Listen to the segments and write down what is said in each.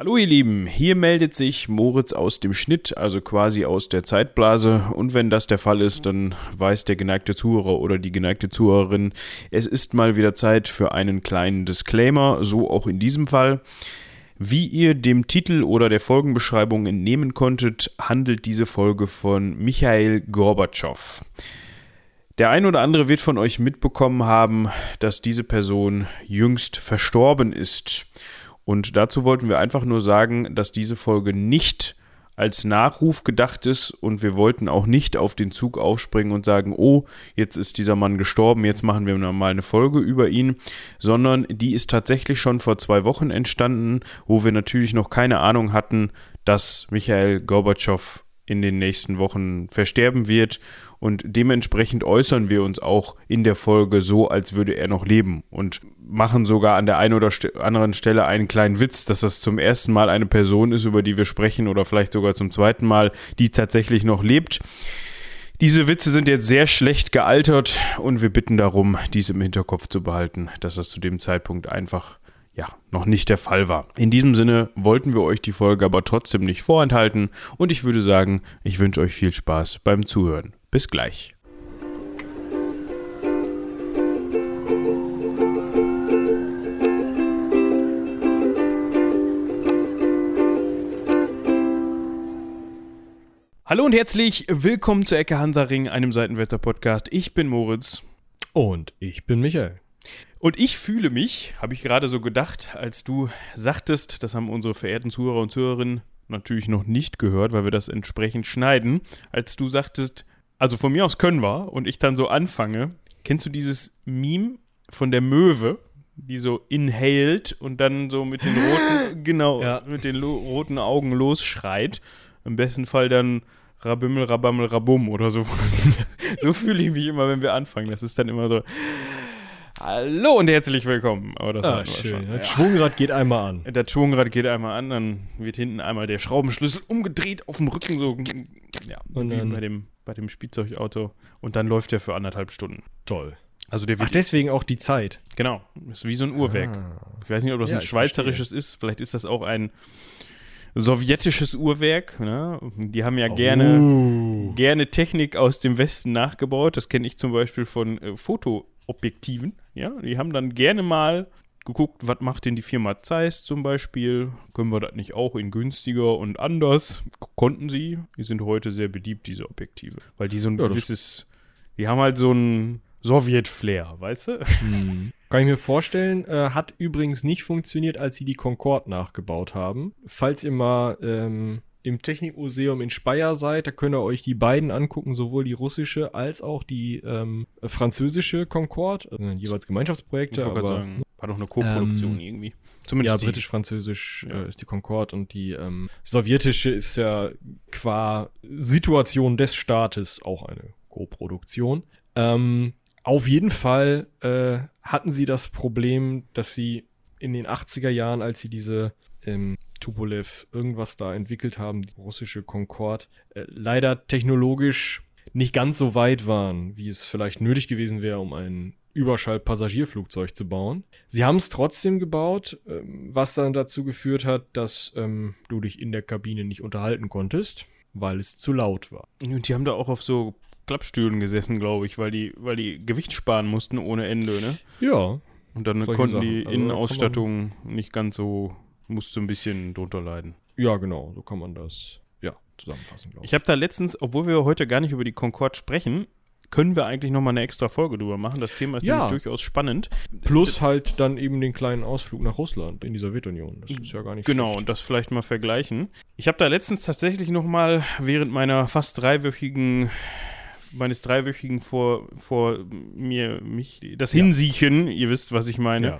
Hallo ihr Lieben, hier meldet sich Moritz aus dem Schnitt, also quasi aus der Zeitblase. Und wenn das der Fall ist, dann weiß der geneigte Zuhörer oder die geneigte Zuhörerin, es ist mal wieder Zeit für einen kleinen Disclaimer, so auch in diesem Fall. Wie ihr dem Titel oder der Folgenbeschreibung entnehmen konntet, handelt diese Folge von Michael Gorbatschow. Der ein oder andere wird von euch mitbekommen haben, dass diese Person jüngst verstorben ist. Und dazu wollten wir einfach nur sagen, dass diese Folge nicht als Nachruf gedacht ist. Und wir wollten auch nicht auf den Zug aufspringen und sagen, oh, jetzt ist dieser Mann gestorben, jetzt machen wir mal eine Folge über ihn, sondern die ist tatsächlich schon vor zwei Wochen entstanden, wo wir natürlich noch keine Ahnung hatten, dass Michael Gorbatschow in den nächsten Wochen versterben wird und dementsprechend äußern wir uns auch in der Folge so, als würde er noch leben und machen sogar an der einen oder anderen Stelle einen kleinen Witz, dass das zum ersten Mal eine Person ist, über die wir sprechen oder vielleicht sogar zum zweiten Mal, die tatsächlich noch lebt. Diese Witze sind jetzt sehr schlecht gealtert und wir bitten darum, dies im Hinterkopf zu behalten, dass das zu dem Zeitpunkt einfach ja, noch nicht der Fall war. In diesem Sinne wollten wir euch die Folge aber trotzdem nicht vorenthalten und ich würde sagen, ich wünsche euch viel Spaß beim Zuhören. Bis gleich. Hallo und herzlich willkommen zur Ecke Hansaring, einem Seitenwälzer Podcast. Ich bin Moritz. Und ich bin Michael. Und ich fühle mich, habe ich gerade so gedacht, als du sagtest, das haben unsere verehrten Zuhörer und Zuhörerinnen natürlich noch nicht gehört, weil wir das entsprechend schneiden, als du sagtest, also von mir aus können wir und ich dann so anfange. Kennst du dieses Meme von der Möwe, die so inhaled und dann so mit den roten, genau, ja. mit den roten Augen losschreit? Im besten Fall dann Rabimmel, Rabammel, Rabum oder so. so fühle ich mich immer, wenn wir anfangen. Das ist dann immer so. Hallo und herzlich willkommen. Oh, das ah, schön. Das ja. Schwungrad geht einmal an. Der Schwungrad geht einmal an, dann wird hinten einmal der Schraubenschlüssel umgedreht auf dem Rücken, so ja, und wie bei dem, bei dem Spielzeugauto. Und dann läuft der für anderthalb Stunden. Toll. Also der Ach, deswegen auch die Zeit. Genau. Das ist wie so ein Uhrwerk. Ah. Ich weiß nicht, ob das ja, ein schweizerisches ist. Vielleicht ist das auch ein sowjetisches Uhrwerk. Ne? Die haben ja gerne, oh. gerne Technik aus dem Westen nachgebaut. Das kenne ich zum Beispiel von äh, Fotoobjektiven. Ja? Die haben dann gerne mal geguckt, was macht denn die Firma Zeiss zum Beispiel? Können wir das nicht auch in günstiger und anders? Konnten sie. Die sind heute sehr beliebt, diese Objektive. Weil die so ein ja, gewisses, die haben halt so ein Sowjet-Flair, weißt du? Hm. Kann ich mir vorstellen. Äh, hat übrigens nicht funktioniert, als sie die Concorde nachgebaut haben. Falls ihr mal ähm, im Technikmuseum in Speyer seid, da könnt ihr euch die beiden angucken, sowohl die russische als auch die ähm, französische Concorde. Also jeweils Gemeinschaftsprojekte. aber, sagen, war doch eine Co-Produktion ähm, irgendwie. Zumindest ja, britisch-französisch ja. äh, ist die Concorde und die ähm, sowjetische ist ja qua Situation des Staates auch eine Co-Produktion. Ähm, auf jeden Fall äh, hatten sie das Problem, dass sie in den 80er Jahren, als sie diese ähm, Tupolev irgendwas da entwickelt haben, die russische Concorde, äh, leider technologisch nicht ganz so weit waren, wie es vielleicht nötig gewesen wäre, um ein Überschall-Passagierflugzeug zu bauen. Sie haben es trotzdem gebaut, ähm, was dann dazu geführt hat, dass ähm, du dich in der Kabine nicht unterhalten konntest, weil es zu laut war. Und die haben da auch auf so Klappstühlen gesessen, glaube ich, weil die, weil die Gewicht sparen mussten ohne Ende, ne? Ja. Und dann konnten Sachen. die also Innenausstattung nicht ganz so, musste ein bisschen drunter leiden. Ja, genau, so kann man das ja, zusammenfassen, glaube ich. Ich habe da letztens, obwohl wir heute gar nicht über die Concorde sprechen, können wir eigentlich nochmal eine extra Folge drüber machen. Das Thema ist ja. nämlich durchaus spannend. Plus halt dann eben den kleinen Ausflug nach Russland in die Sowjetunion. Das ist ja gar nicht Genau, schlecht. und das vielleicht mal vergleichen. Ich habe da letztens tatsächlich nochmal während meiner fast dreiwöchigen meines dreiwöchigen vor, vor mir, mich, das ja. Hinsiechen, ihr wisst, was ich meine, ja.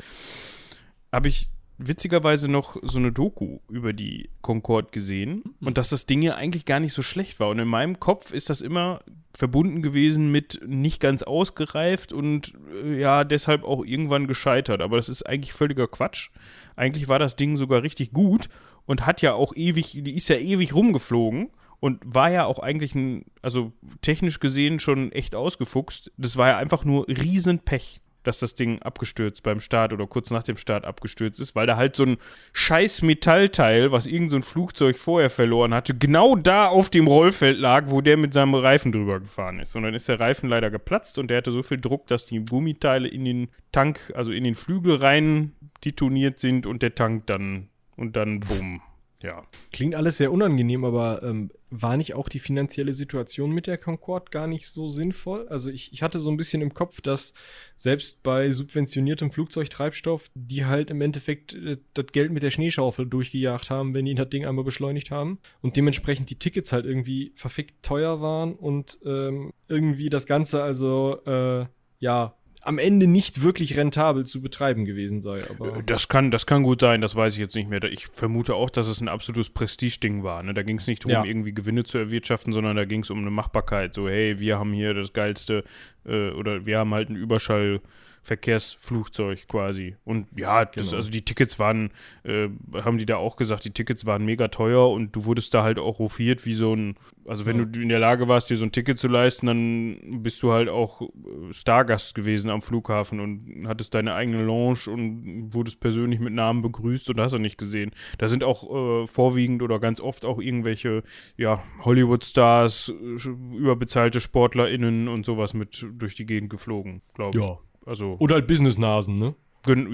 habe ich witzigerweise noch so eine Doku über die Concorde gesehen mhm. und dass das Ding ja eigentlich gar nicht so schlecht war. Und in meinem Kopf ist das immer verbunden gewesen mit nicht ganz ausgereift und äh, ja, deshalb auch irgendwann gescheitert. Aber das ist eigentlich völliger Quatsch. Eigentlich war das Ding sogar richtig gut und hat ja auch ewig, die ist ja ewig rumgeflogen und war ja auch eigentlich ein, also technisch gesehen schon echt ausgefuchst. Das war ja einfach nur Riesenpech. Dass das Ding abgestürzt beim Start oder kurz nach dem Start abgestürzt ist, weil da halt so ein scheiß Metallteil, was irgend so Flugzeug vorher verloren hatte, genau da auf dem Rollfeld lag, wo der mit seinem Reifen drüber gefahren ist. Und dann ist der Reifen leider geplatzt und der hatte so viel Druck, dass die Gummiteile in den Tank, also in den Flügel rein detoniert sind und der Tank dann und dann bumm. Ja. Klingt alles sehr unangenehm, aber ähm, war nicht auch die finanzielle Situation mit der Concorde gar nicht so sinnvoll? Also ich, ich hatte so ein bisschen im Kopf, dass selbst bei subventioniertem Flugzeugtreibstoff, die halt im Endeffekt äh, das Geld mit der Schneeschaufel durchgejagt haben, wenn die das Ding einmal beschleunigt haben und dementsprechend die Tickets halt irgendwie verfickt teuer waren und ähm, irgendwie das Ganze also äh, ja am Ende nicht wirklich rentabel zu betreiben gewesen sei. Aber das, kann, das kann gut sein, das weiß ich jetzt nicht mehr. Ich vermute auch, dass es ein absolutes Prestigeding war. Ne? Da ging es nicht darum, ja. irgendwie Gewinne zu erwirtschaften, sondern da ging es um eine Machbarkeit. So, hey, wir haben hier das geilste äh, oder wir haben halt einen Überschall. Verkehrsflugzeug quasi. Und ja, das, genau. also die Tickets waren, äh, haben die da auch gesagt, die Tickets waren mega teuer und du wurdest da halt auch hofiert wie so ein, also wenn ja. du in der Lage warst, dir so ein Ticket zu leisten, dann bist du halt auch äh, Stargast gewesen am Flughafen und hattest deine eigene Lounge und wurdest persönlich mit Namen begrüßt und hast du nicht gesehen. Da sind auch äh, vorwiegend oder ganz oft auch irgendwelche, ja, Hollywood-Stars, äh, überbezahlte SportlerInnen und sowas mit durch die Gegend geflogen, glaube ich. Ja, also Oder halt Business-Nasen, ne?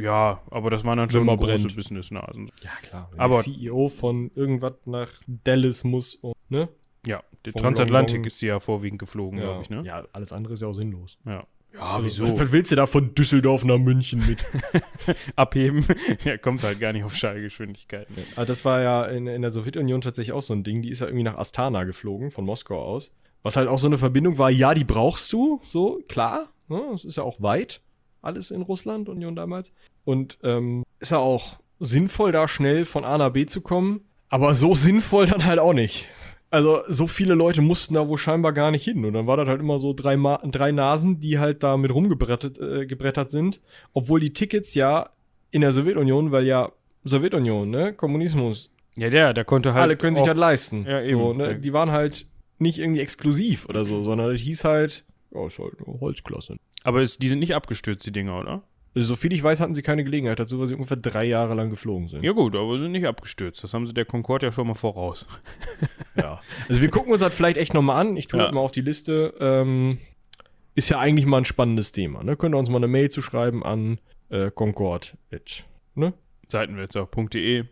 Ja, aber das waren dann schon mal große Business-Nasen. Ja, klar. Wenn aber der CEO von irgendwas nach Dallas muss, und, ne? Ja, der Transatlantik ist ja vorwiegend geflogen, ja. glaube ich, ne? Ja, alles andere ist ja auch sinnlos. Ja. Ja, also, wieso? Was willst du da von Düsseldorf nach München mit? Abheben? ja, kommt halt gar nicht auf Schallgeschwindigkeiten. Also das war ja in, in der Sowjetunion tatsächlich auch so ein Ding. Die ist ja irgendwie nach Astana geflogen, von Moskau aus. Was halt auch so eine Verbindung war, ja, die brauchst du, so, klar. Ne? Das ist ja auch weit alles in Russland, Union damals. Und ähm, ist ja auch sinnvoll, da schnell von A nach B zu kommen, aber so sinnvoll dann halt auch nicht. Also so viele Leute mussten da wohl scheinbar gar nicht hin. Und dann war das halt immer so drei, Ma drei Nasen, die halt da mit rumgebrettert äh, gebrettert sind. Obwohl die Tickets ja in der Sowjetunion, weil ja Sowjetunion, ne, Kommunismus. Ja, der, der konnte halt. Alle können sich das leisten. Ja, eben. So, ne? Die waren halt nicht irgendwie exklusiv oder so, sondern es hieß halt, ja, ist halt eine Holzklasse. Aber es, die sind nicht abgestürzt, die Dinger, oder? Also, soviel ich weiß, hatten sie keine Gelegenheit dazu, weil sie ungefähr drei Jahre lang geflogen sind. Ja, gut, aber sie sind nicht abgestürzt. Das haben sie der Concorde ja schon mal voraus. ja. Also, wir gucken uns das vielleicht echt nochmal an. Ich tue ja. mal auf die Liste. Ähm, ist ja eigentlich mal ein spannendes Thema. Ne? Könnt ihr uns mal eine Mail zu schreiben an äh, Concorde. Ne? Seitenwälzer.de.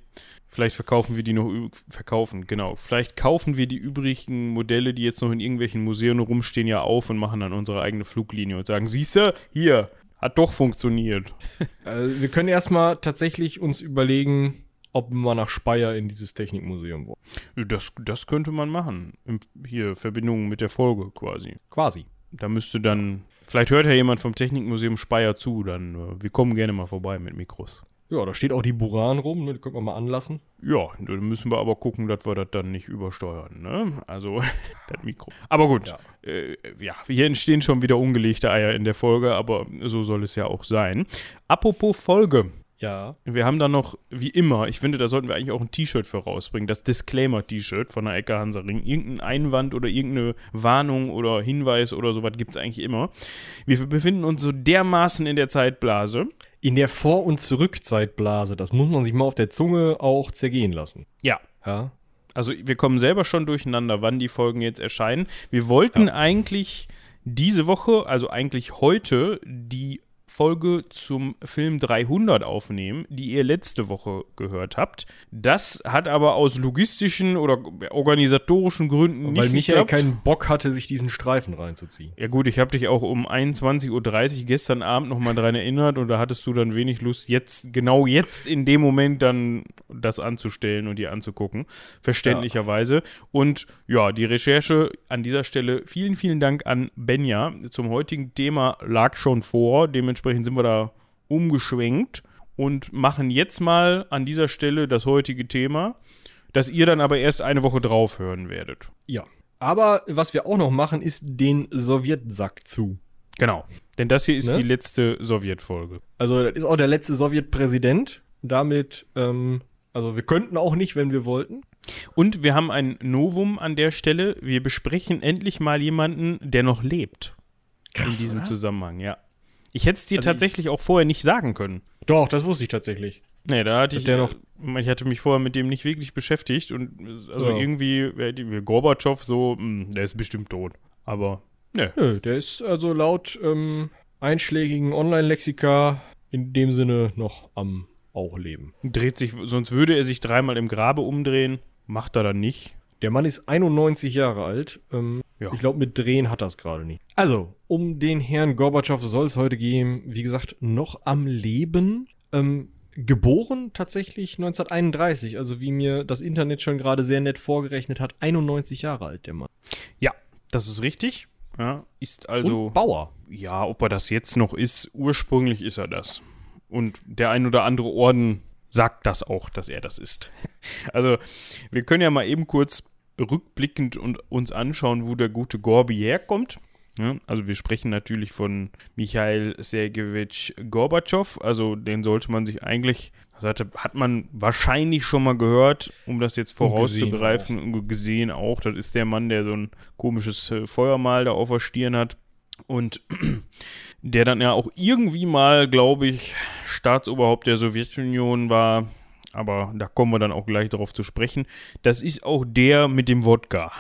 Vielleicht verkaufen wir die noch, verkaufen, genau. Vielleicht kaufen wir die übrigen Modelle, die jetzt noch in irgendwelchen Museen rumstehen, ja auf und machen dann unsere eigene Fluglinie und sagen, siehste, hier, hat doch funktioniert. Also wir können erstmal tatsächlich uns überlegen, ob wir mal nach Speyer in dieses Technikmuseum wollen. Das, das könnte man machen. Hier, Verbindung mit der Folge quasi. Quasi. Da müsste dann, vielleicht hört ja jemand vom Technikmuseum Speyer zu, dann, äh, wir kommen gerne mal vorbei mit Mikros. Ja, da steht auch die Buran rum, ne? die können wir mal anlassen. Ja, da müssen wir aber gucken, dass wir das dann nicht übersteuern, ne? Also, das Mikro. Aber gut, ja. Äh, ja, hier entstehen schon wieder ungelegte Eier in der Folge, aber so soll es ja auch sein. Apropos Folge. Ja. Wir haben da noch, wie immer, ich finde, da sollten wir eigentlich auch ein T-Shirt für rausbringen, das Disclaimer-T-Shirt von der Ecke Hansaring. Irgendein Einwand oder irgendeine Warnung oder Hinweis oder sowas gibt es eigentlich immer. Wir befinden uns so dermaßen in der Zeitblase in der Vor- und Zurückzeitblase. Das muss man sich mal auf der Zunge auch zergehen lassen. Ja. Ja. Also wir kommen selber schon durcheinander, wann die Folgen jetzt erscheinen. Wir wollten ja. eigentlich diese Woche, also eigentlich heute, die Folge zum Film 300 aufnehmen, die ihr letzte Woche gehört habt. Das hat aber aus logistischen oder organisatorischen Gründen Weil nicht Weil Michael geklappt. keinen Bock hatte, sich diesen Streifen reinzuziehen. Ja gut, ich habe dich auch um 21.30 Uhr gestern Abend nochmal dran erinnert und da hattest du dann wenig Lust, jetzt, genau jetzt in dem Moment dann das anzustellen und dir anzugucken. Verständlicherweise. Ja. Und ja, die Recherche an dieser Stelle, vielen, vielen Dank an Benja. Zum heutigen Thema lag schon vor, dementsprechend Dementsprechend sind wir da umgeschwenkt und machen jetzt mal an dieser Stelle das heutige Thema, das ihr dann aber erst eine Woche drauf hören werdet. Ja. Aber was wir auch noch machen, ist den Sowjetsack zu. Genau. Denn das hier ist ne? die letzte Sowjetfolge. Also, das ist auch der letzte Sowjetpräsident. Damit, ähm, also wir könnten auch nicht, wenn wir wollten. Und wir haben ein Novum an der Stelle. Wir besprechen endlich mal jemanden, der noch lebt. Krass, in diesem oder? Zusammenhang, ja. Ich hätte es dir Also ich- tatsächlich auch vorher nicht sagen können. Doch, das wusste ich tatsächlich. Nee, da hatte Hat ich der noch- äh, ich hatte mich vorher mit dem nicht wirklich beschäftigt und äh, also Ja. irgendwie äh, Gorbatschow so, mh, der ist bestimmt tot. Aber ne, Nö, der ist also laut ähm, einschlägigen Online-Lexika in dem Sinne noch am auch leben. dreht sich, sonst würde er sich dreimal im Grabe umdrehen, macht er dann nicht. Der Mann ist 91 Jahre alt. Ähm, Ja. Ich glaube, mit Drehen hat das gerade nicht. Also, um den Herrn Gorbatschow soll es heute gehen. Wie gesagt, noch am Leben. Ähm, geboren tatsächlich 1931. Also, wie mir das Internet schon gerade sehr nett vorgerechnet hat, 91 Jahre alt, der Mann. Ja, das ist richtig. Ja, ist also Und Bauer. ja, ob er das jetzt noch ist, ursprünglich ist er das. Und der ein oder andere Orden sagt das auch, dass er das ist. Also, wir können ja mal eben kurz rückblickend und uns anschauen, wo der gute Gorbi herkommt. Ja, also wir sprechen natürlich von Michail Sergejewitsch Gorbatschow, also den sollte man sich eigentlich, das hatte, hat man wahrscheinlich schon mal gehört, um das jetzt vorauszugreifen und gesehen auch, das ist der Mann, der so ein komisches äh, Feuermal da auf der Stirn hat und der dann ja auch irgendwie mal, glaube ich, Staatsoberhaupt der Sowjetunion war, aber da kommen wir dann auch gleich darauf zu sprechen. Das ist auch der mit dem Wodka.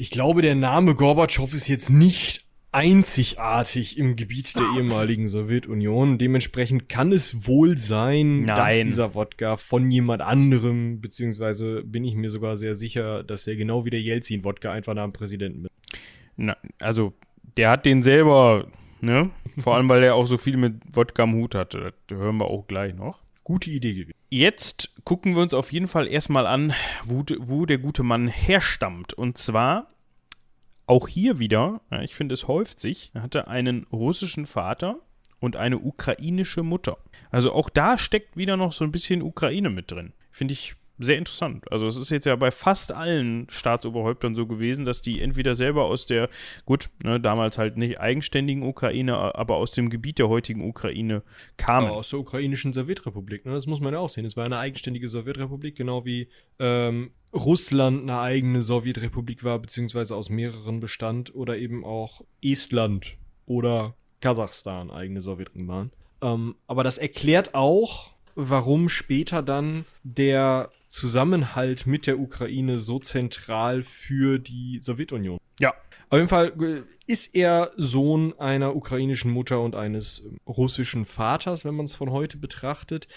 Ich glaube, der Name Gorbatschow ist jetzt nicht einzigartig im Gebiet der ehemaligen Sowjetunion. Dementsprechend kann es wohl sein, dass Nein. dieser Wodka von jemand anderem, beziehungsweise bin ich mir sogar sehr sicher, dass er genau wie der Jelzin-Wodka einfach nach dem Präsidenten mit. Na, also, der hat den selber, ne? Vor allem, weil er auch so viel mit Wodka am Hut hatte. Das hören wir auch gleich noch. Gute Idee gewesen. Jetzt gucken wir uns auf jeden Fall erstmal an, wo, wo der gute Mann herstammt. Und zwar auch hier wieder, ja, ich finde, es häuft sich, er hatte einen russischen Vater und eine ukrainische Mutter. Also auch da steckt wieder noch so ein bisschen Ukraine mit drin. Finde ich sehr interessant. Also es ist jetzt ja bei fast allen Staatsoberhäuptern so gewesen, dass die entweder selber aus der, gut, ne, damals halt nicht eigenständigen Ukraine, aber aus dem Gebiet der heutigen Ukraine kamen. Aus der ukrainischen Sowjetrepublik, ne? das muss man ja auch sehen. Es war eine eigenständige Sowjetrepublik, genau wie ähm, Russland eine eigene Sowjetrepublik war, beziehungsweise aus mehreren bestand, oder eben auch Estland oder Kasachstan eigene Sowjetrepublik waren. Ähm, aber das erklärt auch, warum später dann der Zusammenhalt mit der Ukraine so zentral für die Sowjetunion Ja, auf jeden Fall äh, ist er Sohn einer ukrainischen Mutter und eines russischen Vaters, wenn man es von heute betrachtet,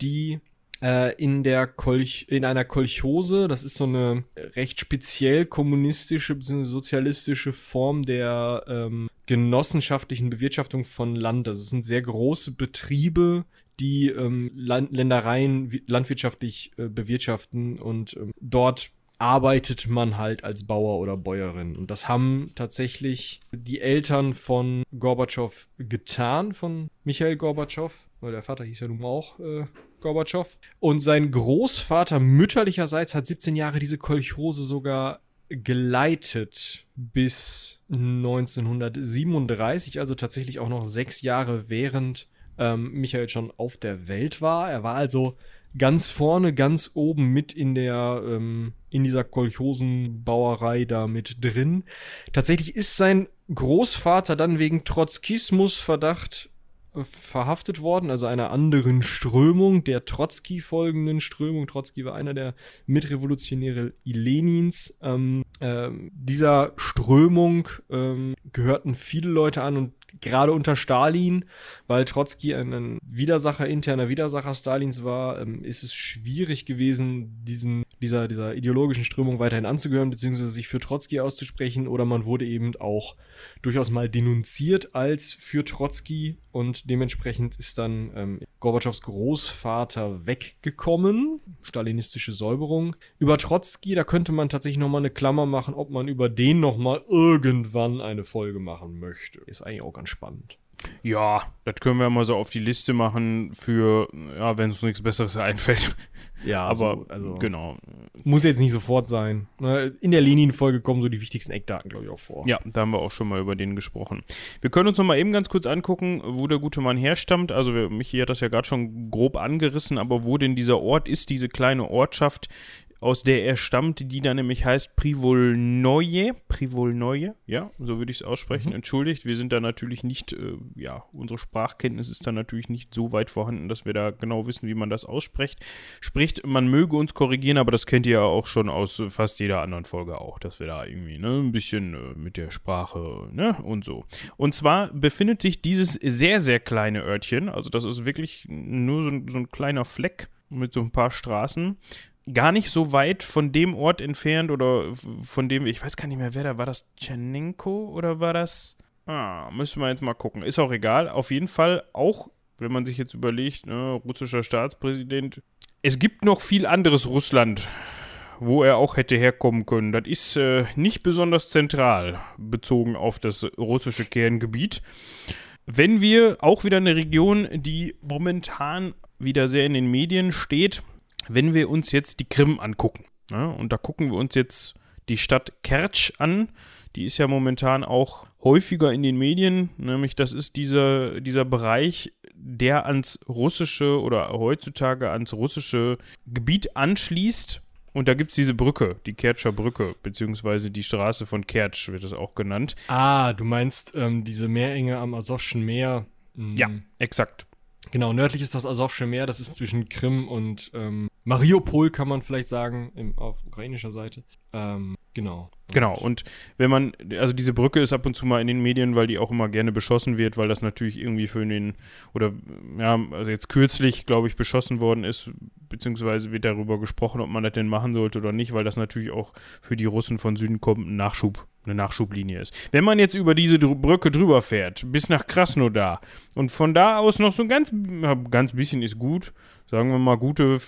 die äh, in der Kolch in einer Kolchose, das ist so eine recht speziell kommunistische bzw. sozialistische Form der ähm, genossenschaftlichen Bewirtschaftung von Land. Das sind sehr große Betriebe, die ähm, Land Ländereien wi- landwirtschaftlich äh, bewirtschaften und ähm, dort arbeitet man halt als Bauer oder Bäuerin. Und das haben tatsächlich die Eltern von Gorbatschow getan, von Michael Gorbatschow, weil der Vater hieß ja nun auch äh, Gorbatschow. Und sein Großvater mütterlicherseits hat 17 Jahre diese Kolchose sogar geleitet bis 1937, also tatsächlich auch noch sechs Jahre während ähm, Michael schon auf der Welt war. Er war also ganz vorne, ganz oben mit in der, ähm, in dieser Kolchosenbauerei da mit drin. Tatsächlich ist sein Großvater dann wegen Trotzkismusverdacht äh, verhaftet worden, also einer anderen Strömung, der Trotzki folgenden Strömung. Trotzki war einer der Mitrevolutionäre Lenins. Ähm, ähm, dieser Strömung ähm, gehörten viele Leute an und gerade unter Stalin, weil Trotzki ein, ein Widersacher, interner Widersacher Stalins war, ähm, ist es schwierig gewesen, diesen, dieser, dieser ideologischen Strömung weiterhin anzugehören, beziehungsweise sich für Trotzki auszusprechen, oder man wurde eben auch durchaus mal denunziert als für Trotzki und dementsprechend ist dann ähm, Gorbatschows Großvater weggekommen. Stalinistische Säuberung. Über Trotzki, da könnte man tatsächlich nochmal eine Klammer machen, ob man über den nochmal irgendwann eine Folge machen möchte. Ist eigentlich auch ganz spannend. Ja, das können wir mal so auf die Liste machen für, ja, wenn uns nichts Besseres einfällt. Ja, Aber also genau. muss jetzt nicht sofort sein. Ne, In der Lenin-Folge kommen so die wichtigsten Eckdaten, glaube ich, auch vor. Ja, da haben wir auch schon mal über den gesprochen. Wir können uns noch mal eben ganz kurz angucken, wo der gute Mann herstammt. Also wir, Michi hat das ja gerade schon grob angerissen, aber wo denn dieser Ort ist, diese kleine Ortschaft aus der er stammt, die da nämlich heißt Privolnoye. Privolnoye, ja, so würde ich es aussprechen. Mhm. Entschuldigt, wir sind da natürlich nicht, äh, ja, unsere Sprachkenntnis ist da natürlich nicht so weit vorhanden, dass wir da genau wissen, wie man das ausspricht. Spricht, man möge uns korrigieren, aber das kennt ihr ja auch schon aus fast jeder anderen Folge auch, dass wir da irgendwie ne, ein bisschen äh, mit der Sprache ne, und so. Und zwar befindet sich dieses sehr, sehr kleine Örtchen, also das ist wirklich nur so, so ein kleiner Fleck mit so ein paar Straßen, gar nicht so weit von dem Ort entfernt oder von dem, ich weiß gar nicht mehr, wer da war, das Tschernenko oder war das? Ah, müssen wir jetzt mal gucken. Ist auch egal. Auf jeden Fall auch, wenn man sich jetzt überlegt, ne, russischer Staatspräsident. Es gibt noch viel anderes Russland, wo er auch hätte herkommen können. Das ist äh, nicht besonders zentral bezogen auf das russische Kerngebiet. Wenn wir auch wieder eine Region, die momentan wieder sehr in den Medien steht, wenn wir uns jetzt die Krim angucken, ja, und da gucken wir uns jetzt die Stadt Kertsch an, die ist ja momentan auch häufiger in den Medien, nämlich das ist dieser, dieser Bereich, der ans russische oder heutzutage ans russische Gebiet anschließt. Und da gibt es diese Brücke, die Kertscher Brücke, beziehungsweise die Straße von Kertsch wird es auch genannt. Ah, du meinst ähm, diese Meerenge am Asowschen Meer. Mhm. Ja, exakt. Genau, nördlich ist das Asowsche Meer, das ist zwischen Krim und ähm, Mariupol, kann man vielleicht sagen, im, auf ukrainischer Seite. Ähm, genau. Genau, und wenn man, also diese Brücke ist ab und zu mal in den Medien, weil die auch immer gerne beschossen wird, weil das natürlich irgendwie für den, oder ja, also jetzt kürzlich, glaube ich, beschossen worden ist, beziehungsweise wird darüber gesprochen, ob man das denn machen sollte oder nicht, weil das natürlich auch für die Russen von Süden kommt ein Nachschub, eine Nachschublinie ist. Wenn man jetzt über diese Brücke drüber fährt, bis nach Krasnodar und von da aus noch so ein ganz, ganz bisschen ist gut, sagen wir mal gute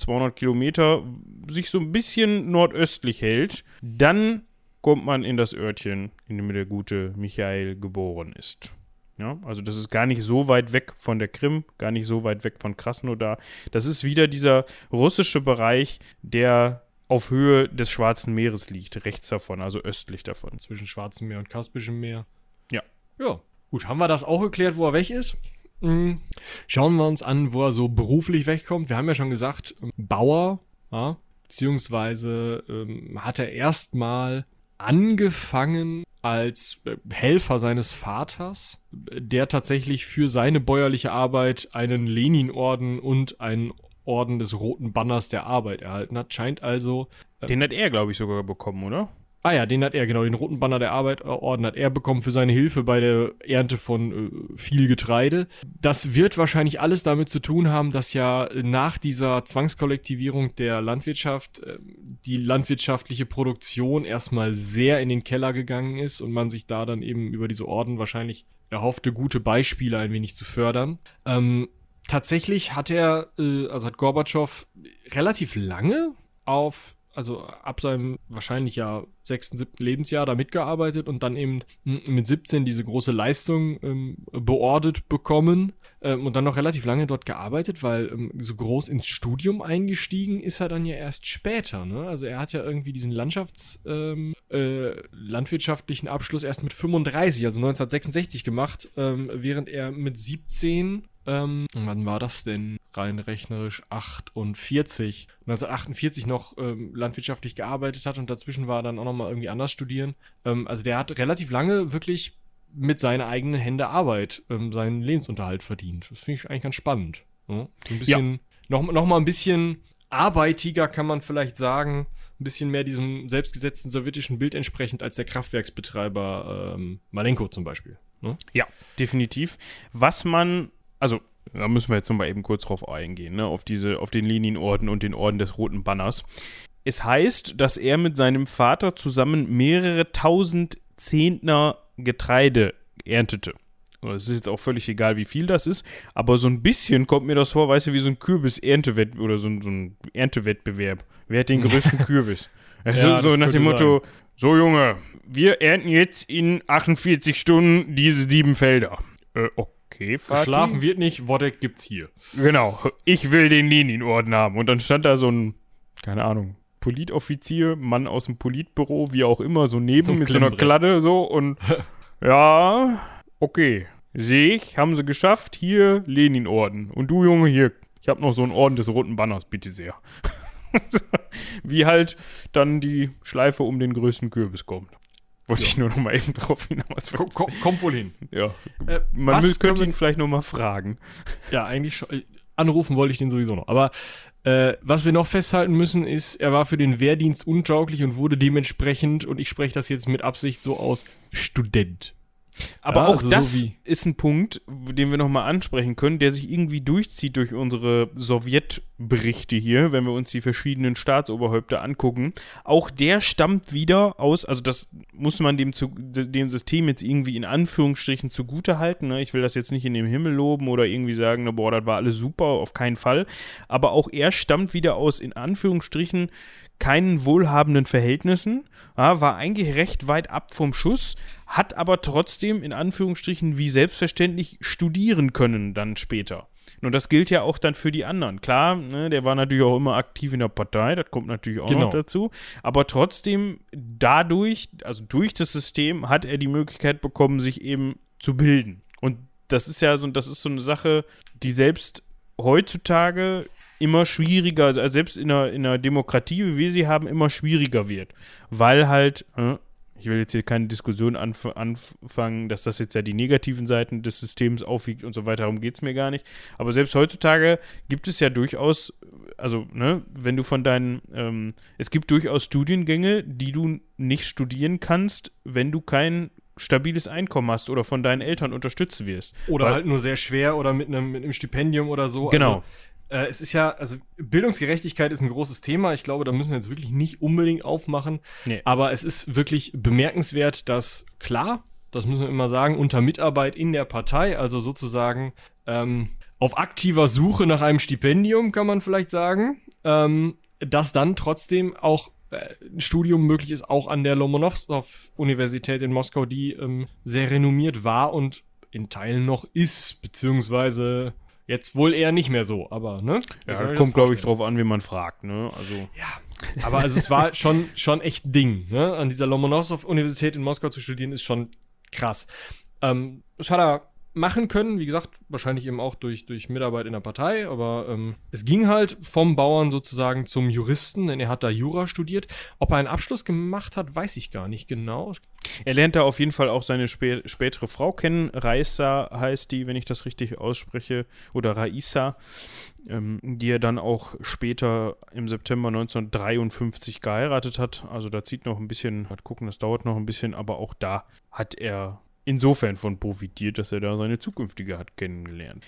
200 Kilometer, sich so ein bisschen nordöstlich hält, dann kommt man in das Örtchen, in dem der gute Michael geboren ist. Ja, also das ist gar nicht so weit weg von der Krim, gar nicht so weit weg von Krasnodar. Das ist wieder dieser russische Bereich, der auf Höhe des Schwarzen Meeres liegt, rechts davon, also östlich davon. Zwischen Schwarzem Meer und Kaspischem Meer. Ja. Ja. Gut, haben wir das auch geklärt, wo er weg ist? Mhm. Schauen wir uns an, wo er so beruflich wegkommt. Wir haben ja schon gesagt, ähm, Bauer, ja, beziehungsweise ähm, hat er erstmal angefangen als äh, Helfer seines Vaters, der tatsächlich für seine bäuerliche Arbeit einen Lenin-Orden und einen Orden des Roten Banners der Arbeit erhalten hat. Scheint also. Äh, Den hat er, glaube ich, sogar bekommen, oder? Ah ja, den hat er, genau, den roten Banner der Arbeit, hat er bekommen für seine Hilfe bei der Ernte von äh, viel Getreide. Das wird wahrscheinlich alles damit zu tun haben, dass ja nach dieser Zwangskollektivierung der Landwirtschaft äh, die landwirtschaftliche Produktion erstmal sehr in den Keller gegangen ist und man sich da dann eben über diese Orden wahrscheinlich erhoffte, gute Beispiele ein wenig zu fördern. Ähm, tatsächlich hat er, äh, also hat Gorbatschow relativ lange auf also ab seinem wahrscheinlich ja sechsten, siebten Lebensjahr da mitgearbeitet und dann eben mit 17 diese große Leistung ähm, beordert bekommen ähm, und dann noch relativ lange dort gearbeitet, weil ähm, so groß ins Studium eingestiegen ist er dann ja erst später. Ne? Also er hat ja irgendwie diesen Landschafts, ähm, äh, landwirtschaftlichen Abschluss erst mit 35, also 1966 gemacht, ähm, während er mit 17 ähm, wann war das denn? Rein rechnerisch 48. 1948 noch ähm, landwirtschaftlich gearbeitet hat und dazwischen war er dann auch nochmal irgendwie anders studieren. Ähm, also der hat relativ lange wirklich mit seinen eigenen Hände Arbeit ähm, seinen Lebensunterhalt verdient. Das finde ich eigentlich ganz spannend. Ne? So ein bisschen, ja. noch, noch mal ein bisschen arbeitiger kann man vielleicht sagen, ein bisschen mehr diesem selbstgesetzten sowjetischen Bild entsprechend als der Kraftwerksbetreiber ähm, Malenko zum Beispiel. Ne? Ja, definitiv. Was man also da müssen wir jetzt nochmal eben kurz drauf eingehen, ne, auf diese, auf den Linienorden und den Orden des Roten Banners. Es heißt, dass er mit seinem Vater zusammen mehrere tausend Zehntner Getreide erntete. Es ist jetzt auch völlig egal, wie viel das ist, aber so ein bisschen kommt mir das vor, weißt du, wie so ein Kürbis-Erntewettbewerb oder so ein, so ein Erntewettbewerb. Wer hat den größten Kürbis? Also ja, so nach dem Motto, sein. so Junge, wir ernten jetzt in 48 Stunden diese sieben Felder. Äh, okay Okay, Vati. Schlafen wird nicht, Wodek gibt's hier. Genau, ich will den Lenin-Orden haben. Und dann stand da so ein, keine Ahnung, Politoffizier, Mann aus dem Politbüro, wie auch immer, so neben so mit so einer Kladde so und ja, okay, sehe ich, haben sie geschafft, hier Lenin-Orden. Und du Junge, hier, ich habe noch so einen Orden des Roten Banners, bitte sehr. wie halt dann die Schleife um den größten Kürbis kommt. Wollte ich nur noch mal eben drauf hinaus. Komm, komm, kommt wohl hin. Ja. Äh, Man was mü- könnte können wir- ihn vielleicht noch mal fragen. Ja, eigentlich schon. äh, Anrufen wollte ich den sowieso noch. Aber äh, was wir noch festhalten müssen, ist, er war für den Wehrdienst untauglich und wurde dementsprechend, und ich spreche das jetzt mit Absicht so aus, Student. Aber Ja, auch also so das wie- ist ein Punkt, den wir noch mal ansprechen können, der sich irgendwie durchzieht durch unsere Sowjetberichte hier, wenn wir uns die verschiedenen Staatsoberhäupter angucken. Auch der stammt wieder aus, also das muss man dem, zu, dem System jetzt irgendwie in Anführungsstrichen zugute halten. Ne? Ich will das jetzt nicht in den Himmel loben oder irgendwie sagen, na, boah, das war alles super, auf keinen Fall. Aber auch er stammt wieder aus, in Anführungsstrichen, keinen wohlhabenden Verhältnissen, ja, war eigentlich recht weit ab vom Schuss, hat aber trotzdem in Anführungsstrichen wie selbstverständlich studieren können dann später. Und das gilt ja auch dann für die anderen. Klar, ne, der war natürlich auch immer aktiv in der Partei, das kommt natürlich auch Genau. noch dazu. Aber trotzdem, dadurch, also durch das System, hat er die Möglichkeit bekommen, sich eben zu bilden. Und das ist ja so, das ist so eine Sache, die selbst heutzutage immer schwieriger, also selbst in einer, in einer Demokratie, wie wir sie haben, immer schwieriger wird. Weil halt, äh, ich will jetzt hier keine Diskussion anf anfangen, dass das jetzt ja die negativen Seiten des Systems aufwiegt und so weiter, darum geht es mir gar nicht. Aber selbst heutzutage gibt es ja durchaus, also, ne, wenn du von deinen, ähm, es gibt durchaus Studiengänge, die du nicht studieren kannst, wenn du kein stabiles Einkommen hast oder von deinen Eltern unterstützt wirst. Oder Weil- halt nur sehr schwer oder mit einem, mit einem Stipendium oder so. Genau. Also, äh, es ist ja, also Bildungsgerechtigkeit ist ein großes Thema. Ich glaube, da müssen wir jetzt wirklich nicht unbedingt aufmachen. Nee. Aber es ist wirklich bemerkenswert, dass klar, das müssen wir immer sagen, unter Mitarbeit in der Partei, also sozusagen ähm, auf aktiver Suche nach einem Stipendium, kann man vielleicht sagen, ähm, dass dann trotzdem auch äh, ein Studium möglich ist, auch an der Lomonossow-Universität in Moskau, die ähm, sehr renommiert war und in Teilen noch ist, beziehungsweise jetzt wohl eher nicht mehr so, aber ne? Ja, das kommt, glaube ich, drauf an, wie man fragt, ne? Also. Ja, aber also es war schon, schon echt Ding, ne? An dieser Lomonossow-Universität in Moskau zu studieren, ist schon krass. Ähm, er machen können, wie gesagt, wahrscheinlich eben auch durch, durch Mitarbeit in der Partei, aber ähm, es ging halt vom Bauern sozusagen zum Juristen, denn er hat da Jura studiert. Ob er einen Abschluss gemacht hat, weiß ich gar nicht genau. Er lernt da auf jeden Fall auch seine spä spätere Frau kennen. Raisa heißt die, wenn ich das richtig ausspreche, oder Raisa, ähm, die er dann auch später im September 1953 geheiratet hat. Also da zieht noch ein bisschen, hat gucken, das dauert noch ein bisschen, aber auch da hat er insofern von profitiert, dass er da seine zukünftige hat kennengelernt.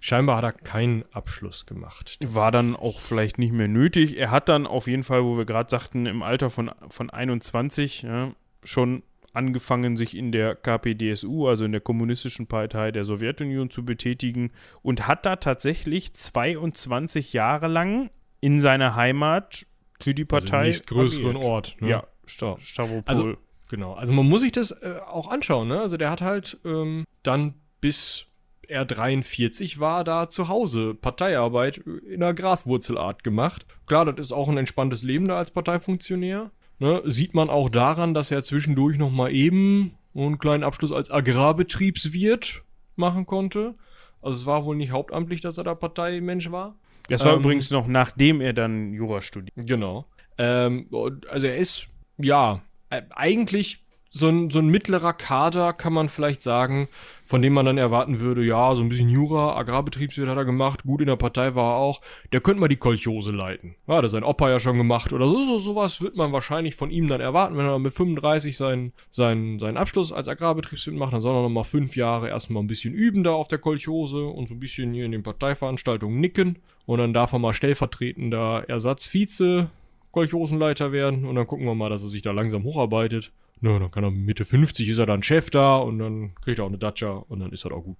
Scheinbar hat er keinen Abschluss gemacht. War dann auch vielleicht nicht mehr nötig. Er hat dann auf jeden Fall, wo wir gerade sagten, im Alter von, von 21 ja, schon angefangen, sich in der KPDSU, also in der Kommunistischen Partei der Sowjetunion, zu betätigen und hat da tatsächlich 22 Jahre lang in seiner Heimat für die Partei. Also größeren agiert. Ort. Ne? Ja, Sta Stavropol. Also- Genau, also man muss sich das äh, auch anschauen, ne? Also der hat halt ähm, dann bis er 43 war, da zu Hause Parteiarbeit in einer Graswurzelart gemacht. Klar, das ist auch ein entspanntes Leben da als Parteifunktionär. Ne? Sieht man auch daran, dass er zwischendurch noch mal eben einen kleinen Abschluss als Agrarbetriebswirt machen konnte. Also es war wohl nicht hauptamtlich, dass er da Parteimensch war. das war ähm, übrigens noch nachdem er dann Jura studiert. Genau. Ähm, also er ist, ja, äh, eigentlich so ein, so ein mittlerer Kader, kann man vielleicht sagen, von dem man dann erwarten würde, ja, so ein bisschen Jura, Agrarbetriebswirt hat er gemacht, gut in der Partei war er auch, der könnte mal die Kolchose leiten. Ja, hat er sein Opa ja schon gemacht oder so, so sowas wird man wahrscheinlich von ihm dann erwarten, wenn er mit 35 seinen, seinen, seinen Abschluss als Agrarbetriebswirt macht, dann soll er noch mal fünf Jahre erstmal ein bisschen üben da auf der Kolchose und so ein bisschen hier in den Parteiveranstaltungen nicken und dann darf er mal stellvertretender Ersatzvize Kolchosenleiter werden und dann gucken wir mal, dass er sich da langsam hocharbeitet. Na, dann kann er Mitte 50 ist er dann Chef da und dann kriegt er auch eine Dacia und dann ist das auch gut.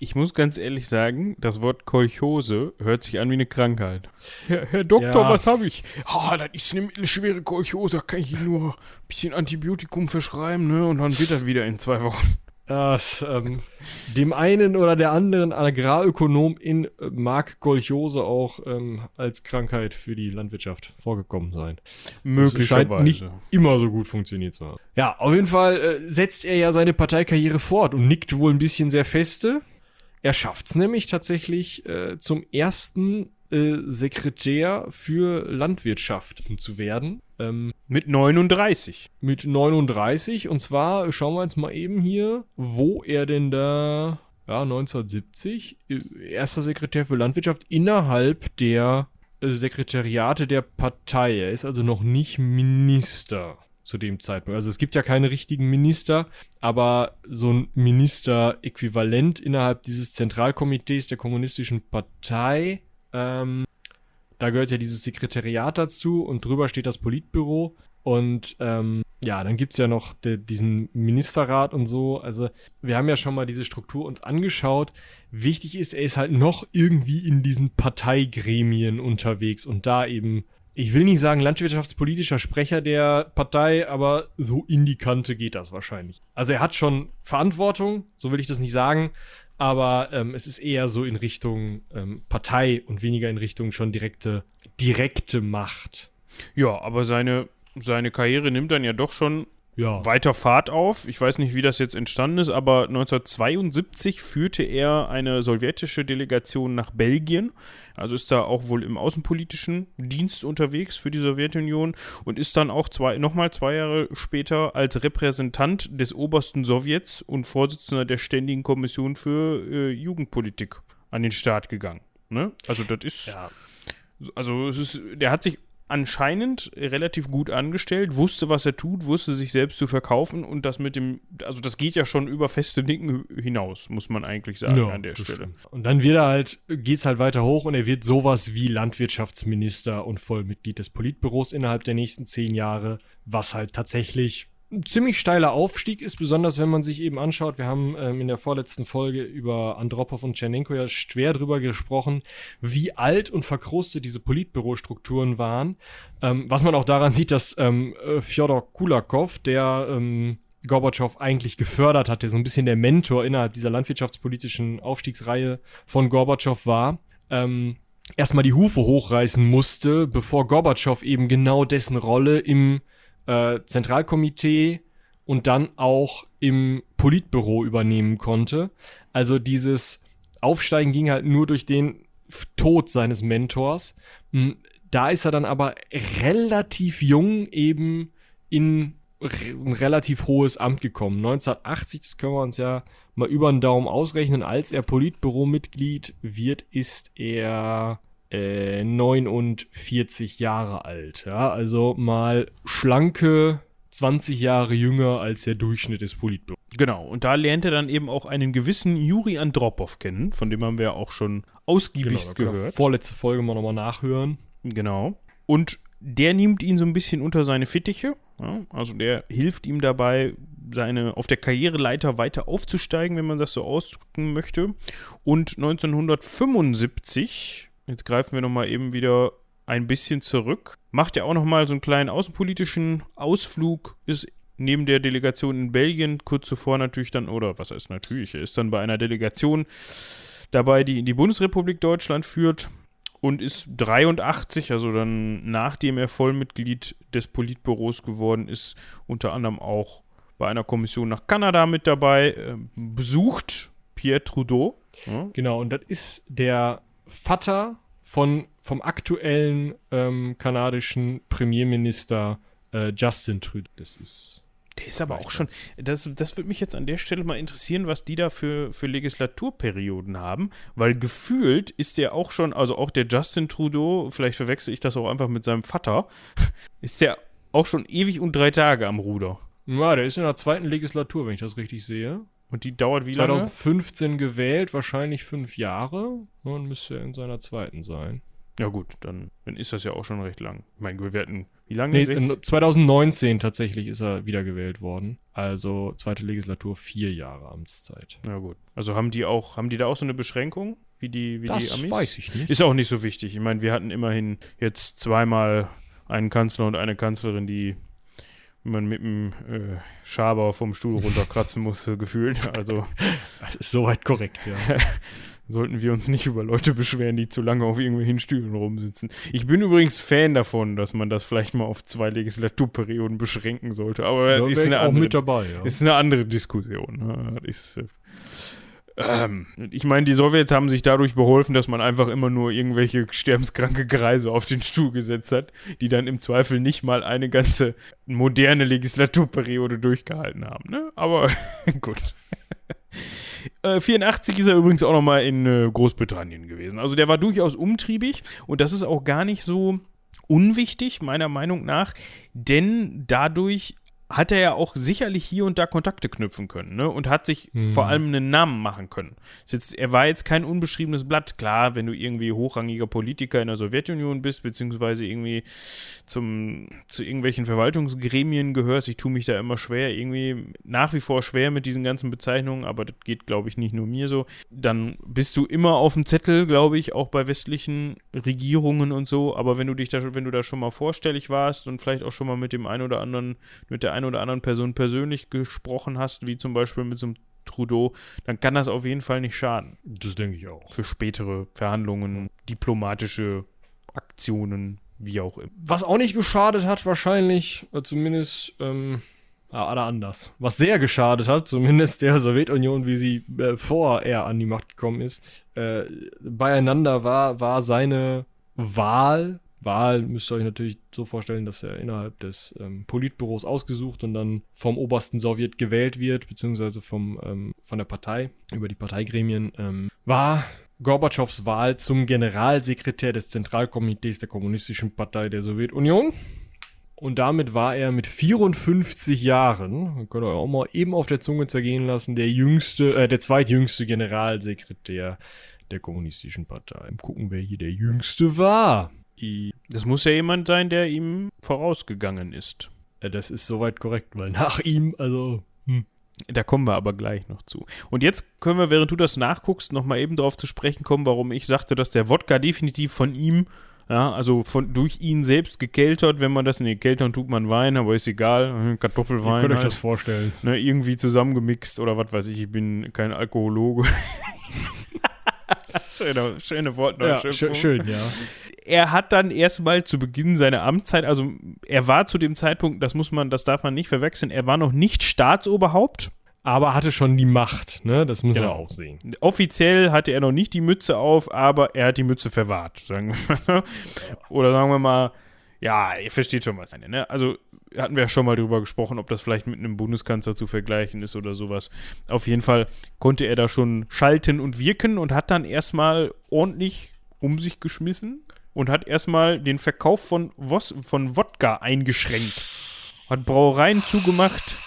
Ich muss ganz ehrlich sagen, das Wort Kolchose hört sich an wie eine Krankheit. Herr, Herr Doktor, Ja. was habe ich? Ah, das ist eine mittelschwere Kolchose, da kann ich Ihnen nur ein bisschen Antibiotikum verschreiben, ne? Und dann wird das wieder in zwei Wochen. Das, ähm, dem einen oder der anderen Agrarökonom in äh, mag Kolchose auch ähm, als Krankheit für die Landwirtschaft vorgekommen sein. Es scheint nicht immer so gut funktioniert zu haben. Ja, auf jeden Fall äh, setzt er ja seine Parteikarriere fort und nickt wohl ein bisschen sehr feste. Er schafft es nämlich tatsächlich äh, zum ersten äh, Sekretär für Landwirtschaft zu werden. Ähm, mit 39. Mit 39. Und zwar schauen wir jetzt mal eben hier, wo er denn da, ja, 1970, äh, erster Sekretär für Landwirtschaft innerhalb der äh, Sekretariate der Partei. Er ist also noch nicht Minister zu dem Zeitpunkt. Also es gibt ja keine richtigen Minister, aber so ein Minister-Äquivalent innerhalb dieses Zentralkomitees der Kommunistischen Partei ähm, da gehört ja dieses Sekretariat dazu und drüber steht das Politbüro. Und ähm, ja, dann gibt es ja noch de, diesen Ministerrat und so. Also wir haben ja schon mal diese Struktur uns angeschaut. Wichtig ist, er ist halt noch irgendwie in diesen Parteigremien unterwegs und da eben, ich will nicht sagen landwirtschaftspolitischer Sprecher der Partei, aber so in die Kante geht das wahrscheinlich. Also er hat schon Verantwortung, so will ich das nicht sagen, aber ähm, es ist eher so in Richtung ähm, Partei und weniger in Richtung schon direkte, direkte Macht. Ja, aber seine, seine Karriere nimmt dann ja doch schon ja. weiter Fahrt auf. Ich weiß nicht, wie das jetzt entstanden ist, aber 1972 führte er eine sowjetische Delegation nach Belgien. Also ist da auch wohl im außenpolitischen Dienst unterwegs für die Sowjetunion und ist dann auch zwei, nochmal zwei Jahre später als Repräsentant des obersten Sowjets und Vorsitzender der Ständigen Kommission für äh, Jugendpolitik an den Start gegangen. Ne? Also das ist. Ja. Also es ist, der hat sich anscheinend relativ gut angestellt, wusste, was er tut, wusste sich selbst zu verkaufen und das mit dem, also das geht ja schon über feste Nicken hinaus, muss man eigentlich sagen ja, an der Stelle. Stimmt. Und dann wird er halt, geht's halt weiter hoch und er wird sowas wie Landwirtschaftsminister und Vollmitglied des Politbüros innerhalb der nächsten zehn Jahre, was halt tatsächlich ein ziemlich steiler Aufstieg ist, besonders wenn man sich eben anschaut. Wir haben ähm, in der vorletzten Folge über Andropov und Tschernenko ja schwer drüber gesprochen, wie alt und verkrustet diese Politbürostrukturen waren. Ähm, was man auch daran sieht, dass ähm, äh, Fjodor Kulakov, der ähm, Gorbatschow eigentlich gefördert hat, der so ein bisschen der Mentor innerhalb dieser landwirtschaftspolitischen Aufstiegsreihe von Gorbatschow war, ähm, erstmal die Hufe hochreißen musste, bevor Gorbatschow eben genau dessen Rolle im äh, Zentralkomitee und dann auch im Politbüro übernehmen konnte. Also dieses Aufsteigen ging halt nur durch den Tod seines Mentors. Hm, da ist er dann aber relativ jung eben in ein relativ hohes Amt gekommen. 1980, das können wir uns ja mal über den Daumen ausrechnen, als er Politbüro-Mitglied wird, ist er äh, 49 Jahre alt. Ja, also mal schlanke 20 Jahre jünger als der Durchschnitt des Politbüros. Genau, und da lernt er dann eben auch einen gewissen Juri Andropov kennen, von dem haben wir ja auch schon ausgiebigst genau, gehört. Vorletzte Folge mal nochmal nachhören. Genau. Und der nimmt ihn so ein bisschen unter seine Fittiche. Ja, also der hilft ihm dabei, seine auf der Karriereleiter weiter aufzusteigen, wenn man das so ausdrücken möchte. Und 1975 Jetzt greifen wir nochmal eben wieder ein bisschen zurück. Macht ja auch nochmal so einen kleinen außenpolitischen Ausflug, ist neben der Delegation in Belgien kurz zuvor natürlich dann, oder was heißt natürlich, er ist dann bei einer Delegation dabei, die in die Bundesrepublik Deutschland führt und ist 83, also dann nachdem er Vollmitglied des Politbüros geworden ist, unter anderem auch bei einer Kommission nach Kanada mit dabei, äh, besucht Pierre Trudeau. Genau, und das ist der Vater von, vom aktuellen ähm, kanadischen Premierminister äh, Justin Trudeau. Das ist. Der ist aber auch schon. Das, das würde mich jetzt an der Stelle mal interessieren, was die da für, für Legislaturperioden haben, weil gefühlt ist der auch schon, also auch der Justin Trudeau, vielleicht verwechsel ich das auch einfach mit seinem Vater, ist der auch schon ewig und drei Tage am Ruder. Ja, der ist in der zweiten Legislatur, wenn ich das richtig sehe. Und die dauert wie 2015 lange? gewählt, wahrscheinlich fünf Jahre. Und müsste er in seiner zweiten sein. Ja gut, dann, dann ist das ja auch schon recht lang. Ich meine, wir hatten, wie lange? Nee, 2019 tatsächlich ist er wiedergewählt worden. Also zweite Legislatur, vier Jahre Amtszeit. Ja gut. Also haben die auch, haben die da auch so eine Beschränkung, wie die, wie das die Amis? weiß ich nicht. Ist auch nicht so wichtig. Ich meine, wir hatten immerhin jetzt zweimal einen Kanzler und eine Kanzlerin, die man mit dem äh, Schaber vom Stuhl runterkratzen musste, gefühlt. Also. Das ist soweit korrekt, ja. sollten wir uns nicht über Leute beschweren, die zu lange auf irgendwelchen Stühlen rumsitzen. Ich bin übrigens Fan davon, dass man das vielleicht mal auf zwei Legislaturperioden beschränken sollte. Aber da ist eine, andere, dabei, ja. ist eine andere Diskussion. Ne? Ist, Ähm, ich meine, die Sowjets haben sich dadurch beholfen, dass man einfach immer nur irgendwelche sterbenskranke Kreise auf den Stuhl gesetzt hat, die dann im Zweifel nicht mal eine ganze moderne Legislaturperiode durchgehalten haben. Ne? Aber gut. 84 äh, ist er übrigens auch nochmal in äh, Großbritannien gewesen. Also der war durchaus umtriebig und das ist auch gar nicht so unwichtig, meiner Meinung nach, denn dadurch hat er ja auch sicherlich hier und da Kontakte knüpfen können, ne? Und hat sich mhm. vor allem einen Namen machen können. Jetzt, er war jetzt kein unbeschriebenes Blatt. Klar, wenn du irgendwie hochrangiger Politiker in der Sowjetunion bist, beziehungsweise irgendwie zum, zu irgendwelchen Verwaltungsgremien gehörst, ich tue mich da immer schwer, irgendwie nach wie vor schwer mit diesen ganzen Bezeichnungen, aber das geht, glaube ich, nicht nur mir so. Dann bist du immer auf dem Zettel, glaube ich, auch bei westlichen Regierungen und so. Aber wenn du dich da, wenn du da schon mal vorstellig warst und vielleicht auch schon mal mit dem einen oder anderen, mit der einen oder anderen Person persönlich gesprochen hast, wie zum Beispiel mit so einem Trudeau, dann kann das auf jeden Fall nicht schaden. Das denke ich auch. Für spätere Verhandlungen, diplomatische Aktionen, wie auch immer. Was auch nicht geschadet hat, wahrscheinlich, äh, zumindest, ähm, alle anders. Was sehr geschadet hat, zumindest der Sowjetunion, wie sie äh, vor er an die Macht gekommen ist, äh, beieinander war, war seine Wahl Wahl müsst ihr euch natürlich so vorstellen, dass er innerhalb des ähm, Politbüros ausgesucht und dann vom obersten Sowjet gewählt wird, beziehungsweise vom, ähm, von der Partei, über die Parteigremien, ähm, war Gorbatschows Wahl zum Generalsekretär des Zentralkomitees der Kommunistischen Partei der Sowjetunion. Und damit war er mit 54 Jahren, könnt ihr auch mal eben auf der Zunge zergehen lassen, der jüngste, äh, der zweitjüngste Generalsekretär der Kommunistischen Partei. Gucken, wer hier der jüngste war. Das muss ja jemand sein, der ihm vorausgegangen ist. Ja, das ist soweit korrekt, weil nach ihm, also. Hm. Da kommen wir aber gleich noch zu. Und jetzt können wir, während du das nachguckst, nochmal eben darauf zu sprechen kommen, warum ich sagte, dass der Wodka definitiv von ihm, ja, also von, durch ihn selbst gekeltert. Wenn man das in den Keltern tut, man Wein, aber ist egal. Kartoffelwein. Ihr könnt euch halt, das vorstellen. Ne, irgendwie zusammengemixt oder was weiß ich. Ich bin kein Alkohologe. schöne, schöne Wortneuschöpfung. Ja, schön, ja er hat dann erstmal zu Beginn seiner Amtszeit, also er war zu dem Zeitpunkt, das muss man, das darf man nicht verwechseln, er war noch nicht Staatsoberhaupt. Aber hatte schon die Macht, ne? Das muss genau. man auch sehen. Offiziell hatte er noch nicht die Mütze auf, aber er hat die Mütze verwahrt, sagen wir mal so. Oder sagen wir mal, ja, ihr versteht schon was. Ne? Also hatten wir ja schon mal drüber gesprochen, ob das vielleicht mit einem Bundeskanzler zu vergleichen ist oder sowas. Auf jeden Fall konnte er da schon schalten und wirken und hat dann erstmal ordentlich um sich geschmissen und hat erstmal den Verkauf von, Wos von Wodka eingeschränkt. Hat Brauereien zugemacht,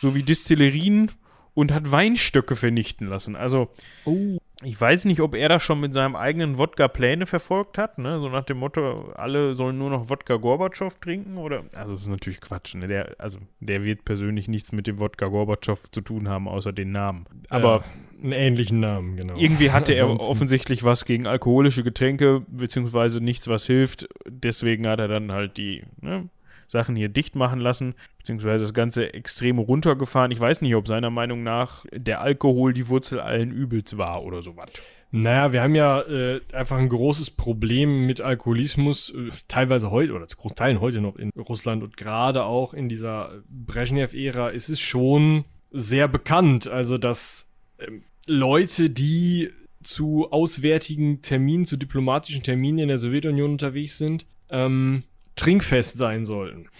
sowie Distillerien und hat Weinstöcke vernichten lassen. Also, oh. ich weiß nicht, ob er da schon mit seinem eigenen Wodka Pläne verfolgt hat, ne? So nach dem Motto, alle sollen nur noch Wodka Gorbatschow trinken oder also das ist natürlich Quatsch, ne? Der also der wird persönlich nichts mit dem Wodka Gorbatschow zu tun haben außer den Namen. Aber ja einen ähnlichen Namen, genau. Irgendwie hatte er offensichtlich was gegen alkoholische Getränke, beziehungsweise nichts, was hilft. Deswegen hat er dann halt die ne, Sachen hier dicht machen lassen, beziehungsweise das Ganze extrem runtergefahren. Ich weiß nicht, ob seiner Meinung nach der Alkohol die Wurzel allen Übels war oder sowas. Naja, wir haben ja äh, einfach ein großes Problem mit Alkoholismus, äh, teilweise heute oder zu Großteilen heute noch in Russland und gerade auch in dieser Brezhnev-Ära ist es schon sehr bekannt, also dass ähm, Leute, die zu auswärtigen Terminen, zu diplomatischen Terminen in der Sowjetunion unterwegs sind, ähm, trinkfest sein sollten.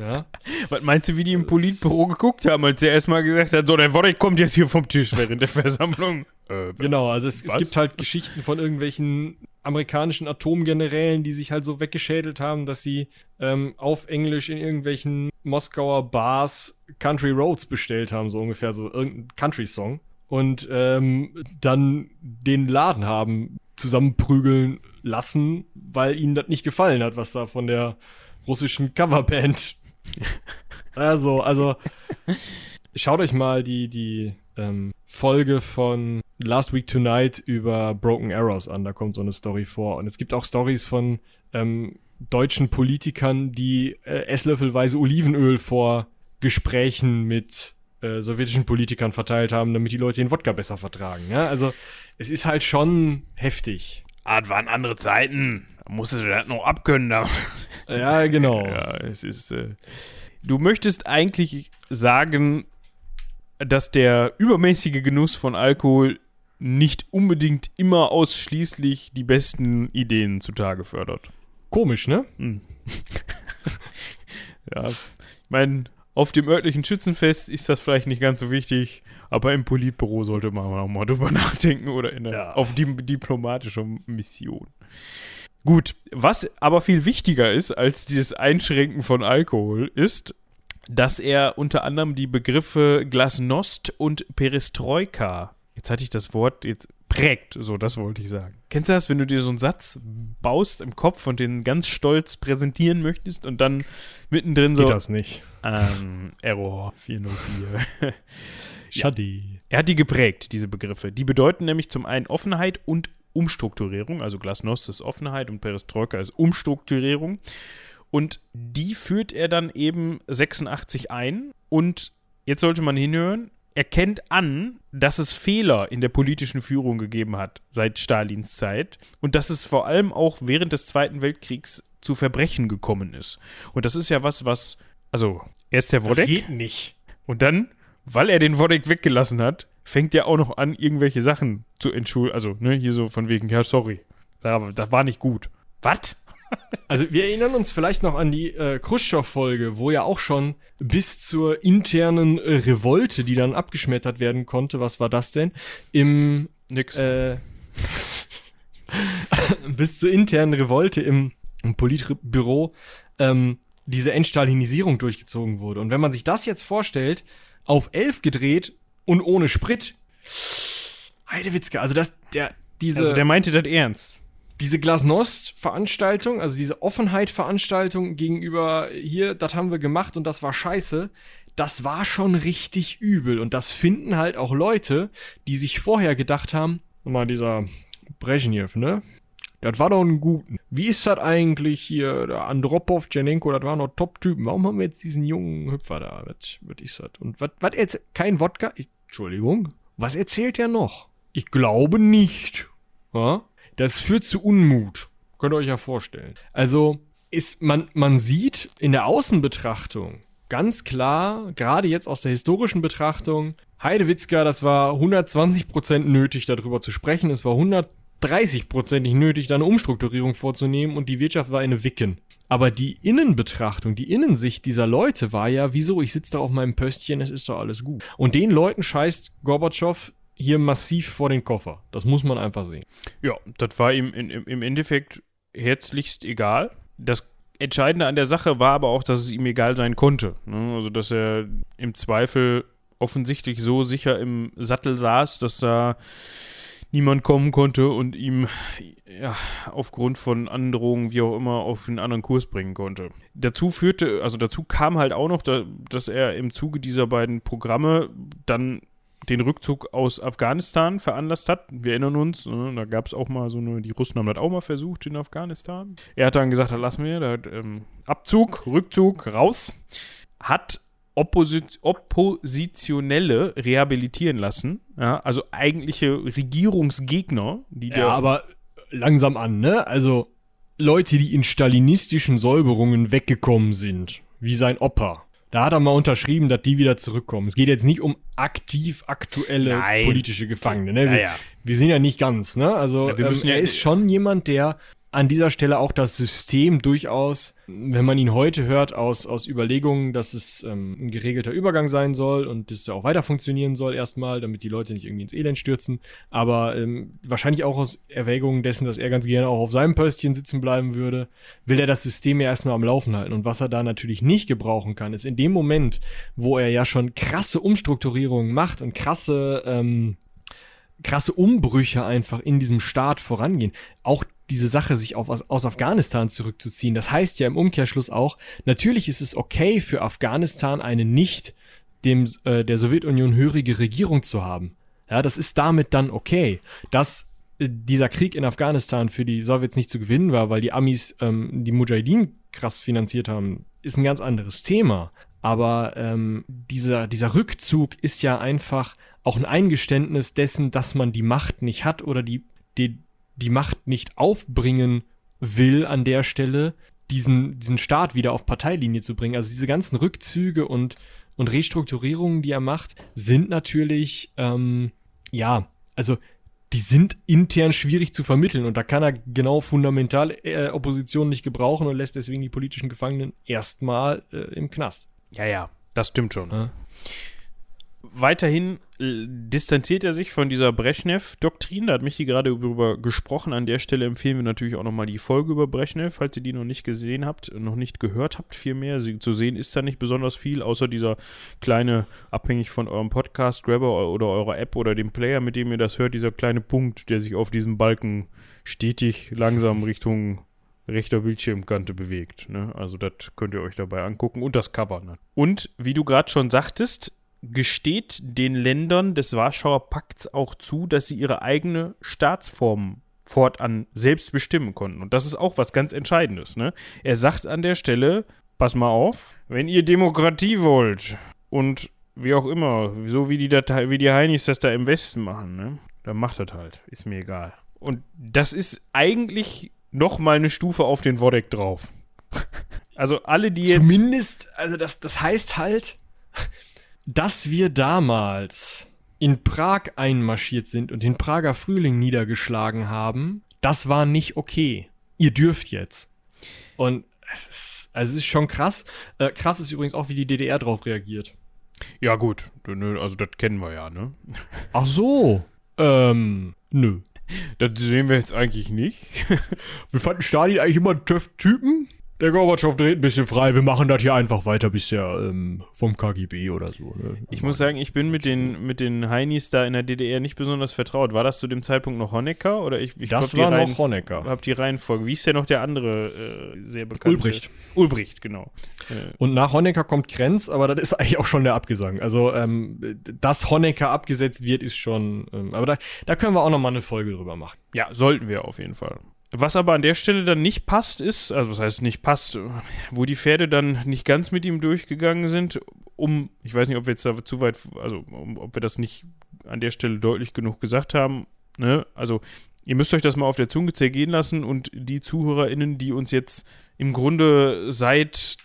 Ja? Was meinst du, wie die im Politbüro geguckt haben, als er erstmal gesagt hat, so, der Wodek kommt jetzt hier vom Tisch während der Versammlung? Äh, genau, also es, es, gibt halt Geschichten von irgendwelchen amerikanischen Atomgenerälen, die sich halt so weggeschädelt haben, dass sie ähm, auf Englisch in irgendwelchen Moskauer Bars Country Roads bestellt haben, so ungefähr, so irgendein Country-Song und ähm, dann den Laden haben zusammenprügeln lassen, weil ihnen das nicht gefallen hat, was da von der russischen Coverband. also, also schaut euch mal die, die ähm, Folge von Last Week Tonight über Broken Arrows an. Da kommt so eine Story vor. Und es gibt auch Stories von ähm, deutschen Politikern, die äh, esslöffelweise Olivenöl vor Gesprächen mit äh, sowjetischen Politikern verteilt haben, damit die Leute den Wodka besser vertragen. Ja? Also es ist halt schon heftig. Ah, das waren andere Zeiten. Da musstest du das noch abkönnen. Da. Ja, genau. Ja, es ist. Äh, du möchtest eigentlich sagen, dass der übermäßige Genuss von Alkohol nicht unbedingt immer ausschließlich die besten Ideen zutage fördert. Komisch, ne? Hm. ja, ich meine, auf dem örtlichen Schützenfest ist das vielleicht nicht ganz so wichtig, aber im Politbüro sollte man auch mal drüber nachdenken oder in der, Ja. auf die diplomatische Mission. Gut, was aber viel wichtiger ist als dieses Einschränken von Alkohol, ist, dass er unter anderem die Begriffe Glasnost und Perestroika, jetzt hatte ich das Wort, jetzt prägt, so das wollte ich sagen. Kennst du das, wenn du dir so einen Satz baust im Kopf und den ganz stolz präsentieren möchtest und dann mittendrin so, Geht das nicht. Ähm, Error 404. Ja. Schade. Er hat die geprägt, diese Begriffe. Die bedeuten nämlich zum einen Offenheit und Umstrukturierung. Also Glasnost ist Offenheit und Perestroika ist Umstrukturierung. Und die führt er dann eben 86 ein. Und jetzt sollte man hinhören, er kennt an, dass es Fehler in der politischen Führung gegeben hat seit Stalins Zeit und dass es vor allem auch während des Zweiten Weltkriegs zu Verbrechen gekommen ist. Und das ist ja was, was, also erst der Das Wodek geht nicht. und dann, weil er den Wodek weggelassen hat, fängt er auch noch an, irgendwelche Sachen zu entschuldigen. Also, ne, hier so von wegen, ja, sorry. Aber das war nicht gut. Was? Also wir erinnern uns vielleicht noch an die äh, Khrushchev-Folge, wo ja auch schon bis zur internen äh, Revolte, die dann abgeschmettert werden konnte, was war das denn? Im Nix. äh, bis zur internen Revolte im, im Politbüro ähm, diese Entstalinisierung durchgezogen wurde. Und wenn man sich das jetzt vorstellt, auf 11 gedreht und ohne Sprit, Heidewitzke, also das, der, diese also, der meinte das ernst. diese Glasnost-Veranstaltung, also diese Offenheit-Veranstaltung gegenüber hier, das haben wir gemacht und das war scheiße, das war schon richtig übel. Und das finden halt auch Leute, die sich vorher gedacht haben, mal dieser Brezhnev, ne? Das war doch ein Guten. Wie ist das eigentlich hier? Andropov, Janenko, das waren noch Top-Typen. Warum haben wir jetzt diesen jungen Hüpfer da? Was, was ist das? Und was, was jetzt? Kein Wodka? Ich, Entschuldigung. Was erzählt er noch? Ich glaube nicht. Ja? Das führt zu Unmut. Könnt ihr euch ja vorstellen. Also, ist, man, man sieht in der Außenbetrachtung ganz klar, gerade jetzt aus der historischen Betrachtung, Heidewitzka, das war 120% nötig, darüber zu sprechen. Es war 100%. 30-prozentig nötig, da eine Umstrukturierung vorzunehmen und die Wirtschaft war eine Wicken. Aber die Innenbetrachtung, die Innensicht dieser Leute war ja, wieso, ich sitze da auf meinem Pöstchen, es ist doch alles gut. Und den Leuten scheißt Gorbatschow hier massiv vor den Koffer. Das muss man einfach sehen. Ja, das war ihm im Endeffekt herzlichst egal. Das Entscheidende an der Sache war aber auch, dass es ihm egal sein konnte. Ne? Also, dass er im Zweifel offensichtlich so sicher im Sattel saß, dass da niemand kommen konnte und ihm ja, aufgrund von Androhungen, wie auch immer, auf einen anderen Kurs bringen konnte. Dazu führte, also dazu kam halt auch noch, da, dass er im Zuge dieser beiden Programme dann den Rückzug aus Afghanistan veranlasst hat. Wir erinnern uns, ne, da gab es auch mal so eine, die Russen haben das auch mal versucht in Afghanistan. Er hat dann gesagt, das lassen wir, da, ähm, Abzug, Rückzug, raus. Hat Opposit Oppositionelle rehabilitieren lassen, ja, also eigentliche Regierungsgegner, die Ja, aber langsam an, ne? Also Leute, die in stalinistischen Säuberungen weggekommen sind, wie sein Opa. Da hat er mal unterschrieben, dass die wieder zurückkommen. Es geht jetzt nicht um aktiv aktuelle Nein. politische Gefangene. Ne? Wir, Ja, ja. wir sind ja nicht ganz, ne? Also Ja, wir ähm, er ist schon jemand, der an dieser Stelle auch das System durchaus, wenn man ihn heute hört, aus, aus Überlegungen, dass es ähm, ein geregelter Übergang sein soll und das ja auch weiter funktionieren soll erstmal, damit die Leute nicht irgendwie ins Elend stürzen, aber ähm, wahrscheinlich auch aus Erwägungen dessen, dass er ganz gerne auch auf seinem Pöstchen sitzen bleiben würde, will er das System ja erstmal am Laufen halten. Und was er da natürlich nicht gebrauchen kann, ist in dem Moment, wo er ja schon krasse Umstrukturierungen macht und krasse ähm, krasse Umbrüche einfach in diesem Staat vorangehen. Auch diese Sache, sich auf, aus, Afghanistan zurückzuziehen. Das heißt ja im Umkehrschluss auch, natürlich ist es okay für Afghanistan eine nicht dem äh, der Sowjetunion hörige Regierung zu haben. Ja, das ist damit dann okay. Dass äh, dieser Krieg in Afghanistan für die Sowjets nicht zu gewinnen war, weil die Amis ähm, die Mujahideen krass finanziert haben, ist ein ganz anderes Thema. Aber ähm, dieser, dieser Rückzug ist ja einfach auch ein Eingeständnis dessen, dass man die Macht nicht hat oder die, die, die Macht nicht aufbringen will an der Stelle, diesen, diesen Staat wieder auf Parteilinie zu bringen. Also diese ganzen Rückzüge und und Restrukturierungen, die er macht, sind natürlich, ähm, ja, also die sind intern schwierig zu vermitteln und da kann er genau fundamental äh, Opposition nicht gebrauchen und lässt deswegen die politischen Gefangenen erstmal äh, im Knast. Ja, ja, das stimmt schon. Ja. Weiterhin äh, distanziert er sich von dieser Brezhnev-Doktrin. Da hat Michi gerade darüber gesprochen. An der Stelle empfehlen wir natürlich auch nochmal die Folge über Brezhnev, falls ihr die noch nicht gesehen habt, noch nicht gehört habt, vielmehr. Sie, zu sehen ist da nicht besonders viel, außer dieser kleine, abhängig von eurem Podcast-Grabber oder eurer App oder dem Player, mit dem ihr das hört, dieser kleine Punkt, der sich auf diesem Balken stetig langsam Richtung rechter Bildschirmkante bewegt. Ne? Also das könnt ihr euch dabei angucken und das Cover. Ne? Und wie du gerade schon sagtest, gesteht den Ländern des Warschauer Pakts auch zu, dass sie ihre eigene Staatsform fortan selbst bestimmen konnten. Und das ist auch was ganz Entscheidendes. Ne? Er sagt an der Stelle, pass mal auf, wenn ihr Demokratie wollt und wie auch immer, so wie die, Datei, wie die Heinis das da im Westen machen, ne? dann macht das halt. Ist mir egal. Und das ist eigentlich noch mal eine Stufe auf den Wodek drauf. also alle, die jetzt... Zumindest, also das, das heißt halt dass wir damals in Prag einmarschiert sind und den Prager Frühling niedergeschlagen haben, das war nicht okay. Ihr dürft jetzt. Und es ist, also es ist schon krass. Äh, krass ist übrigens auch, wie die DDR drauf reagiert. Ja, gut. Also, das kennen wir ja, ne? Ach so. Ähm, nö. Das sehen wir jetzt eigentlich nicht. wir fanden Stalin eigentlich immer einen töff Typen. Der Gorbatschow dreht ein bisschen frei, wir machen das hier einfach weiter bisher ähm, vom KGB oder so. Ne? Ich muss sagen, ich bin mit den, mit den Heinis da in der DDR nicht besonders vertraut. War das zu dem Zeitpunkt noch Honecker? Oder ich, ich das war noch Honecker. Hab die Reihenfolge. Wie ist denn noch der andere äh, sehr bekannte? Ulbricht. Ulbricht, genau. Äh. Und nach Honecker kommt Krenz, aber das ist eigentlich auch schon der Abgesang. Also, ähm, dass Honecker abgesetzt wird, ist schon. Ähm, aber da, da können wir auch noch mal eine Folge drüber machen. Ja, sollten wir auf jeden Fall. Was aber an der Stelle dann nicht passt, ist, also was heißt nicht passt, wo die Pferde dann nicht ganz mit ihm durchgegangen sind, um, ich weiß nicht, ob wir jetzt da zu weit, also um, ob wir das nicht an der Stelle deutlich genug gesagt haben, ne? Also ihr müsst euch das mal auf der Zunge zergehen lassen und die ZuhörerInnen, die uns jetzt im Grunde seit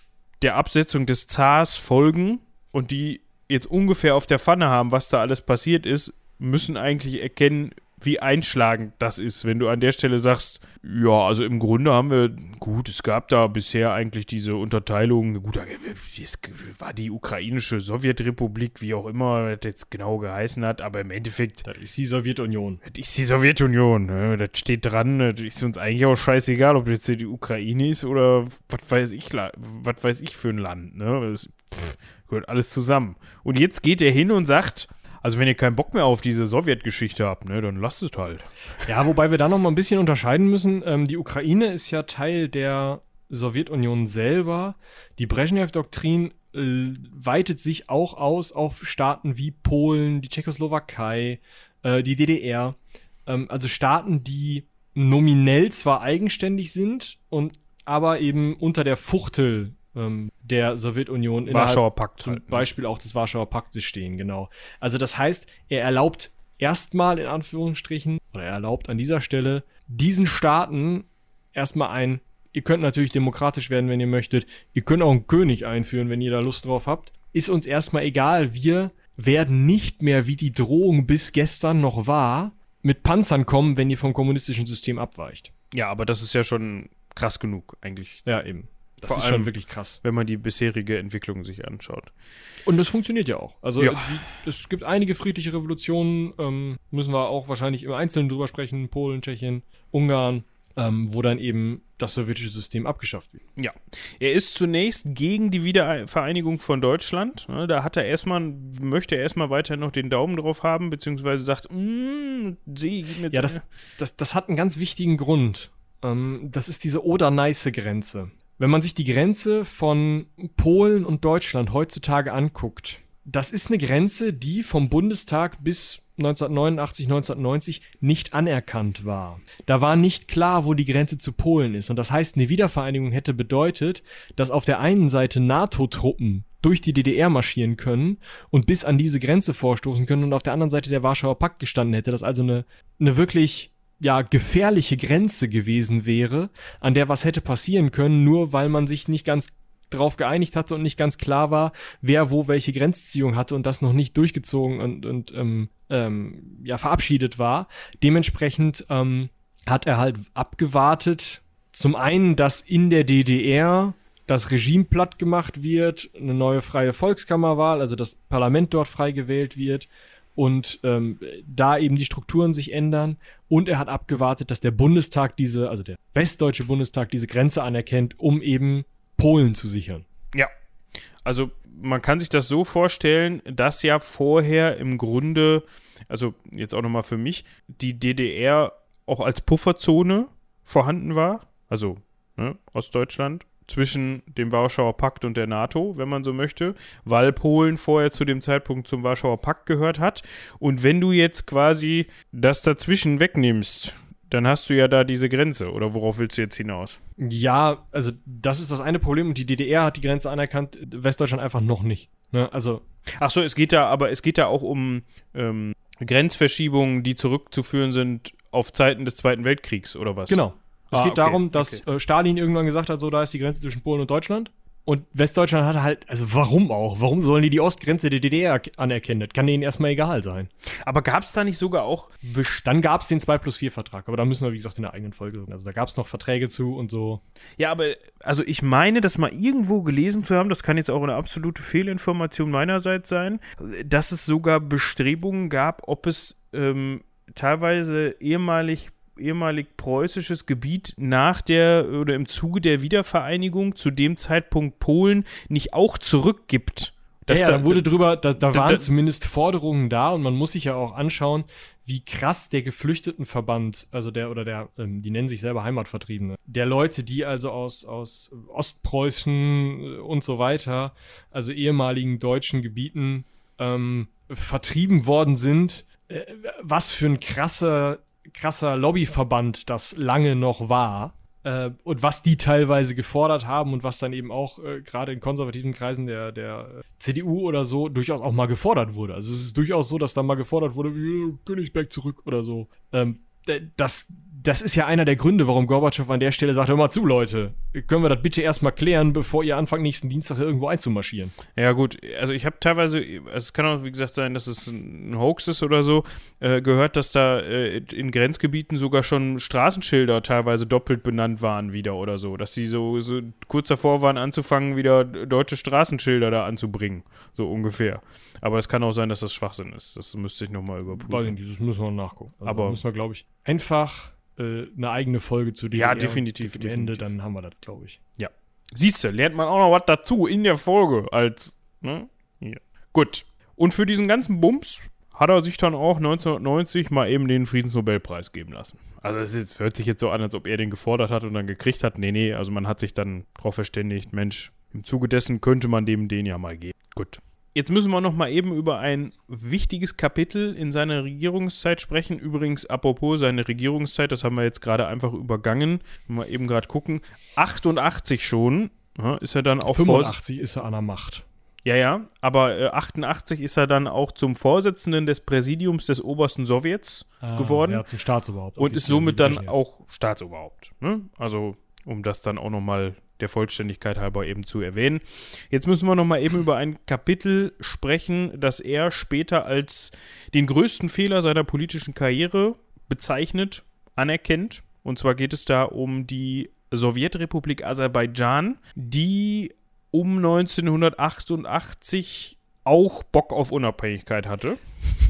der Absetzung des Zars folgen und die jetzt ungefähr auf der Pfanne haben, was da alles passiert ist, müssen eigentlich erkennen, wie einschlagend das ist, wenn du an der Stelle sagst, ja, also im Grunde haben wir, gut, es gab da bisher eigentlich diese Unterteilung, gut, es war die ukrainische Sowjetrepublik, wie auch immer das jetzt genau geheißen hat, aber im Endeffekt. Das ist die Sowjetunion. Das ist die Sowjetunion, ne? das steht dran, das ist uns eigentlich auch scheißegal, ob das jetzt die Ukraine ist oder was weiß ich, was weiß ich für ein Land, ne? Das pff, gehört alles zusammen. Und jetzt geht er hin und sagt, also wenn ihr keinen Bock mehr auf diese Sowjetgeschichte habt, ne, dann lasst es halt. Ja, wobei wir da noch mal ein bisschen unterscheiden müssen. Ähm, die Ukraine ist ja Teil der Sowjetunion selber. Die Brezhnev-Doktrin äh, weitet sich auch aus auf Staaten wie Polen, die Tschechoslowakei, äh, die DDR. Ähm, also Staaten, die nominell zwar eigenständig sind und aber eben unter der Fuchtel ähm, der Sowjetunion Warschauer Pakt zum halt, ne? Beispiel auch des Warschauer Paktes stehen, genau. Also das heißt, er erlaubt erstmal in Anführungsstrichen oder er erlaubt an dieser Stelle diesen Staaten erstmal ein Ihr könnt natürlich demokratisch werden, wenn ihr möchtet. Ihr könnt auch einen König einführen, wenn ihr da Lust drauf habt. Ist uns erstmal egal. Wir werden nicht mehr, wie die Drohung bis gestern noch war, mit Panzern kommen, wenn ihr vom kommunistischen System abweicht. Ja, aber das ist ja schon krass genug, eigentlich. Ja, eben. Das Vor ist allem, schon wirklich krass. Wenn man die bisherige Entwicklung sich anschaut. Und das funktioniert ja auch. Also ja. Die, es gibt einige friedliche Revolutionen, ähm, müssen wir auch wahrscheinlich im Einzelnen drüber sprechen, Polen, Tschechien, Ungarn, ähm, wo dann eben das sowjetische System abgeschafft wird. Ja, er ist zunächst gegen die Wiedervereinigung von Deutschland. Ne, da hat er erstmal, möchte er erstmal weiter noch den Daumen drauf haben, beziehungsweise sagt, mm, sie Ja, das, das, das hat einen ganz wichtigen Grund. Ähm, das ist diese Oder-Neiße-Grenze. Wenn man sich die Grenze von Polen und Deutschland heutzutage anguckt, das ist eine Grenze, die vom Bundestag bis 1989, 1990 nicht anerkannt war. Da war nicht klar, wo die Grenze zu Polen ist. Und das heißt, eine Wiedervereinigung hätte bedeutet, dass auf der einen Seite NATO-Truppen durch die DDR marschieren können und bis an diese Grenze vorstoßen können und auf der anderen Seite der Warschauer Pakt gestanden hätte. Das also eine, eine wirklich ja, gefährliche Grenze gewesen wäre, an der was hätte passieren können, nur weil man sich nicht ganz drauf geeinigt hatte und nicht ganz klar war, wer wo welche Grenzziehung hatte und das noch nicht durchgezogen und, und ähm, ähm, ja, verabschiedet war. Dementsprechend ähm, hat er halt abgewartet. Zum einen, dass in der DDR das Regime platt gemacht wird, eine neue freie Volkskammerwahl, also das Parlament dort frei gewählt wird und ähm, da eben die Strukturen sich ändern. Und er hat abgewartet, dass der Bundestag diese, also der westdeutsche Bundestag diese Grenze anerkennt, um eben Polen zu sichern. Ja. Also man kann sich das so vorstellen, dass ja vorher im Grunde, also jetzt auch nochmal für mich, die DDR auch als Pufferzone vorhanden war. Also ne, Ostdeutschland zwischen dem Warschauer Pakt und der NATO, wenn man so möchte, weil Polen vorher zu dem Zeitpunkt zum Warschauer Pakt gehört hat. Und wenn du jetzt quasi das dazwischen wegnimmst, dann hast du ja da diese Grenze. Oder worauf willst du jetzt hinaus? Ja, also das ist das eine Problem und die DDR hat die Grenze anerkannt, Westdeutschland einfach noch nicht. Ne? Also Ach so, es geht da, aber es geht da auch um ähm, Grenzverschiebungen, die zurückzuführen sind auf Zeiten des Zweiten Weltkriegs oder was? Genau. Es Ah, geht okay, darum, dass okay. äh, Stalin irgendwann gesagt hat, so da ist die Grenze zwischen Polen und Deutschland. Und Westdeutschland hat halt, also warum auch? Warum sollen die die Ostgrenze der DDR anerkennen? Das kann denen erstmal egal sein. Aber gab es da nicht sogar auch Dann gab es den 2 plus 4 Vertrag, aber da müssen wir, wie gesagt, in der eigenen Folge reden. Also da gab es noch Verträge zu und so. Ja, aber also ich meine, das mal irgendwo gelesen zu haben, das kann jetzt auch eine absolute Fehlinformation meinerseits sein, dass es sogar Bestrebungen gab, ob es ähm, teilweise ehemalig ehemalig preußisches Gebiet nach der oder im Zuge der Wiedervereinigung zu dem Zeitpunkt Polen nicht auch zurückgibt. ja, ja, da wurde drüber, da, da da- waren da- zumindest Forderungen da und man muss sich ja auch anschauen, wie krass der Geflüchtetenverband, also der oder der, ähm, die nennen sich selber Heimatvertriebene, der Leute, die also aus, aus Ostpreußen äh, und so weiter, also ehemaligen deutschen Gebieten, ähm, vertrieben worden sind, äh, was für ein krasser, krasser Lobbyverband das lange noch war äh, und was die teilweise gefordert haben und was dann eben auch äh, gerade in konservativen Kreisen der, der äh, CDU oder so durchaus auch mal gefordert wurde. Also es ist durchaus so, dass da mal gefordert wurde, "Ja, Königsberg zurück oder so. Ähm, das, das ist ja einer der Gründe, warum Gorbatschow an der Stelle sagt, hör mal zu, Leute, können wir das bitte erstmal klären, bevor ihr anfangt, nächsten Dienstag irgendwo einzumarschieren. Ja, gut, also ich habe teilweise, also es kann auch, wie gesagt, sein, dass es ein Hoax ist oder so, äh, gehört, dass da äh, in Grenzgebieten sogar schon Straßenschilder teilweise doppelt benannt waren wieder oder so. Dass sie so, so kurz davor waren, anzufangen, wieder deutsche Straßenschilder da anzubringen. So ungefähr. Aber es kann auch sein, dass das Schwachsinn ist. Das müsste ich nochmal Weiß überprüfen. nicht, das müssen wir nachgucken. Also Aber- müssen wir, glaube ich, einfach äh, eine eigene Folge zu DDR. Ja, und definitiv, Am definitiv. Ende, dann haben wir das, glaube ich. Siehst du, lernt man auch noch was dazu in der Folge als, ne? Hier. Gut. Und für diesen ganzen Bums hat er sich dann auch 1990 mal eben den Friedensnobelpreis geben lassen. Also es ist, hört sich jetzt so an, als ob er den gefordert hat und dann gekriegt hat. Nee, nee, also man hat sich dann darauf verständigt, Mensch, im Zuge dessen könnte man dem den ja mal geben. Gut. Jetzt müssen wir noch mal eben über ein wichtiges Kapitel in seiner Regierungszeit sprechen. Übrigens, apropos seine Regierungszeit, das haben wir jetzt gerade einfach übergangen. Mal eben gerade gucken. 88 schon ja, ist er dann auch Vors- 85 ist er an der Macht. ja, ja, aber äh, 88 ist er dann auch zum Vorsitzenden des Präsidiums des obersten Sowjets geworden Ah, Ja, zum Staatsoberhaupt. und ist somit dann auch Staatsoberhaupt. Ne? Also, um das dann auch nochmal der Vollständigkeit halber eben zu erwähnen. Jetzt müssen wir nochmal eben über ein Kapitel sprechen, das er später als den größten Fehler seiner politischen Karriere bezeichnet, anerkennt. Und zwar geht es da um die Sowjetrepublik Aserbaidschan, die um 1988 auch Bock auf Unabhängigkeit hatte.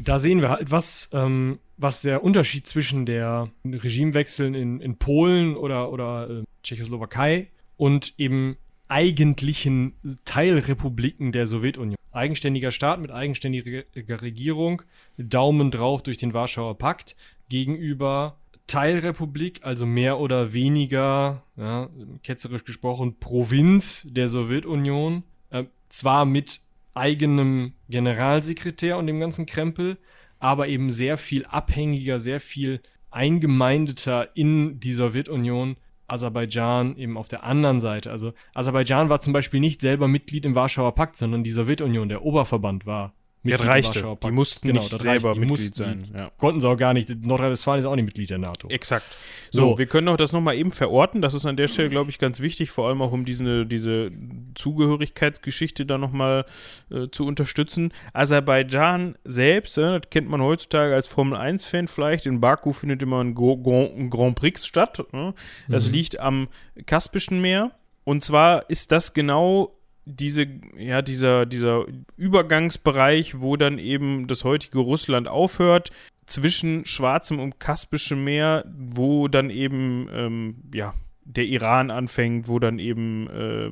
Da sehen wir halt, was, ähm, was der Unterschied zwischen der Regimewechseln in, in Polen oder, oder äh, Tschechoslowakei und eben eigentlichen Teilrepubliken der Sowjetunion. Eigenständiger Staat mit eigenständiger Regierung, Daumen drauf durch den Warschauer Pakt, gegenüber Teilrepublik, also mehr oder weniger, ja, ketzerisch gesprochen, Provinz der Sowjetunion, äh, zwar mit eigenem Generalsekretär und dem ganzen Krempel, aber eben sehr viel abhängiger, sehr viel eingemeindeter in die Sowjetunion. Aserbaidschan eben auf der anderen Seite. Also Aserbaidschan war zum Beispiel nicht selber Mitglied im Warschauer Pakt, sondern die Sowjetunion, der Oberverband war Mitglied das reichte. Die mussten genau, nicht selber reicht. Mitglied mussten, sein. Ja. Konnten sie auch gar nicht. Nordrhein-Westfalen ist auch nicht Mitglied der NATO. Exakt. So, so. wir können auch das nochmal eben verorten. Das ist an der Stelle, glaube ich, ganz wichtig, vor allem auch um diese, diese Zugehörigkeitsgeschichte da nochmal äh, zu unterstützen. Aserbaidschan selbst, äh, das kennt man heutzutage als Formel-1-Fan vielleicht. In Baku findet immer ein, Grand, ein Grand Prix statt. Ne? Das mhm. liegt am Kaspischen Meer. Und zwar ist das genau diese, ja, dieser, dieser Übergangsbereich, wo dann eben das heutige Russland aufhört, zwischen Schwarzem und Kaspischem Meer, wo dann eben, ähm, ja, der Iran anfängt, wo dann eben äh,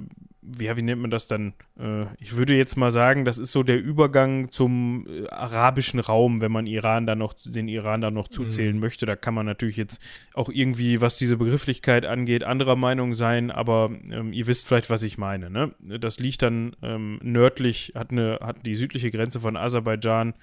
ja, wie nennt man das dann? Äh, ich würde jetzt mal sagen, das ist so der Übergang zum äh, arabischen Raum, wenn man Iran dann noch, den Iran dann noch zuzählen mhm. möchte. Da kann man natürlich jetzt auch irgendwie, was diese Begrifflichkeit angeht, anderer Meinung sein, aber ähm, ihr wisst vielleicht, was ich meine. Ne? Das liegt dann ähm, nördlich, hat, eine, hat die südliche Grenze von Aserbaidschan,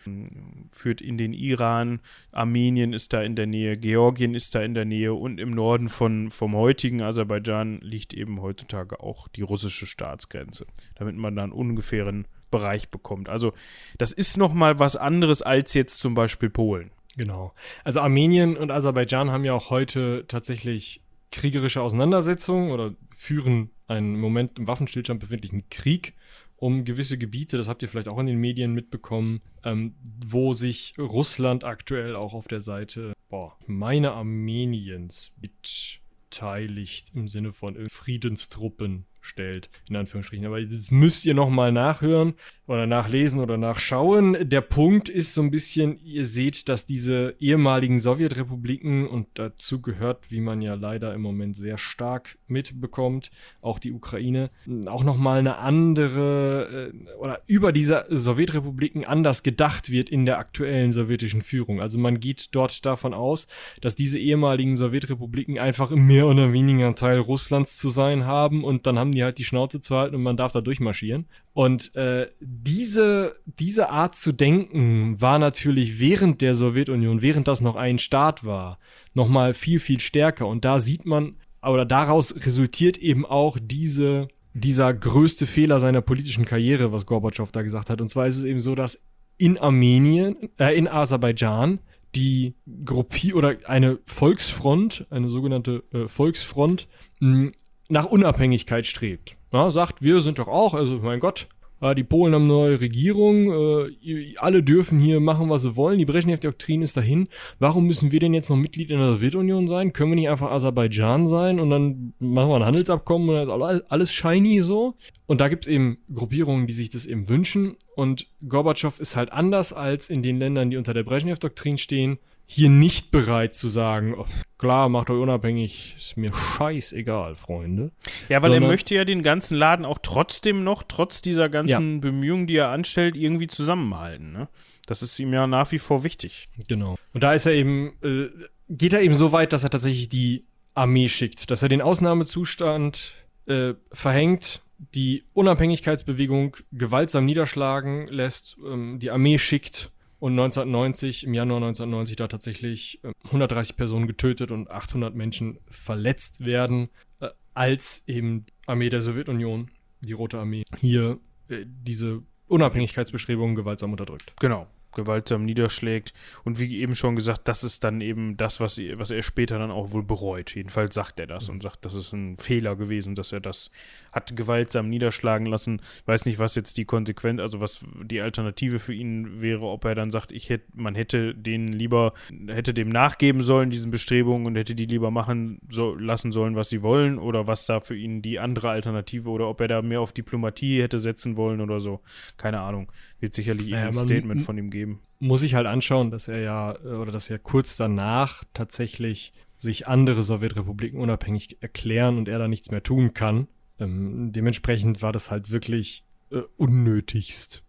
führt in den Iran, Armenien ist da in der Nähe, Georgien ist da in der Nähe und im Norden von, vom heutigen Aserbaidschan liegt eben heutzutage auch die russische Staatsgrenze, damit man da einen ungefähren Bereich bekommt. Also das ist nochmal was anderes als jetzt zum Beispiel Polen. Genau. Also Armenien und Aserbaidschan haben ja auch heute tatsächlich kriegerische Auseinandersetzungen oder führen einen im Moment im Waffenstillstand befindlichen Krieg um gewisse Gebiete, das habt ihr vielleicht auch in den Medien mitbekommen, ähm, wo sich Russland aktuell auch auf der Seite, boah, meine Armeniens beteiligt im Sinne von Friedenstruppen stellt, in Anführungsstrichen. Aber das müsst ihr nochmal nachhören oder nachlesen oder nachschauen. Der Punkt ist so ein bisschen, ihr seht, dass diese ehemaligen Sowjetrepubliken und dazu gehört, wie man ja leider im Moment sehr stark mitbekommt, auch die Ukraine, auch nochmal eine andere äh, oder über diese Sowjetrepubliken anders gedacht wird in der aktuellen sowjetischen Führung. Also man geht dort davon aus, dass diese ehemaligen Sowjetrepubliken einfach mehr oder weniger Teil Russlands zu sein haben und dann haben haben die halt die Schnauze zu halten und man darf da durchmarschieren. Und äh, diese, diese Art zu denken war natürlich während der Sowjetunion, während das noch ein Staat war, nochmal viel, viel stärker. Und da sieht man, oder daraus resultiert eben auch diese, dieser größte Fehler seiner politischen Karriere, was Gorbatschow da gesagt hat. Und zwar ist es eben so, dass in Armenien, äh, in Aserbaidschan, die Gruppie oder eine Volksfront, eine sogenannte äh, Volksfront, mh, nach Unabhängigkeit strebt. Ja, sagt, wir sind doch auch, also mein Gott, die Polen haben eine neue Regierung, äh, alle dürfen hier machen, was sie wollen, die Brezhnev-Doktrin ist dahin. Warum müssen wir denn jetzt noch Mitglied in der Sowjetunion sein? Können wir nicht einfach Aserbaidschan sein und dann machen wir ein Handelsabkommen und dann ist alles, alles shiny so? Und da gibt es eben Gruppierungen, die sich das eben wünschen und Gorbatschow ist halt anders als in den Ländern, die unter der Brezhnev-Doktrin stehen hier nicht bereit zu sagen, oh, klar, macht euch unabhängig, ist mir scheißegal, Freunde. Ja, weil Sondern, er möchte ja den ganzen Laden auch trotzdem noch, trotz dieser ganzen ja. Bemühungen, die er anstellt, irgendwie zusammenhalten. Ne? Das ist ihm ja nach wie vor wichtig. Genau. Und da ist er eben, äh, geht er eben so weit, dass er tatsächlich die Armee schickt, dass er den Ausnahmezustand äh, verhängt, die Unabhängigkeitsbewegung gewaltsam niederschlagen lässt, ähm, die Armee schickt und 1990, im Januar 1990, da tatsächlich 130 ähm, Personen getötet und 800 Menschen verletzt werden, äh, als eben Armee der Sowjetunion, die Rote Armee, hier äh, diese Unabhängigkeitsbestrebungen gewaltsam unterdrückt. Genau gewaltsam niederschlägt. Und wie eben schon gesagt, das ist dann eben das, was, was er später dann auch wohl bereut. Jedenfalls sagt er das mhm. und sagt, das ist ein Fehler gewesen, dass er das hat gewaltsam niederschlagen lassen. Weiß nicht, was jetzt die Konsequenz, also was die Alternative für ihn wäre, ob er dann sagt, ich hätte, man hätte den lieber, hätte dem nachgeben sollen, diesen Bestrebungen und hätte die lieber machen so, lassen sollen, was sie wollen, oder was da für ihn die andere Alternative oder ob er da mehr auf Diplomatie hätte setzen wollen oder so. Keine Ahnung. Wird sicherlich naja, ein Statement von ihm geben. Muss ich halt anschauen, dass er ja, oder dass er kurz danach tatsächlich sich andere Sowjetrepubliken unabhängig erklären und er da nichts mehr tun kann. Ähm, dementsprechend war das halt wirklich äh, unnötigst.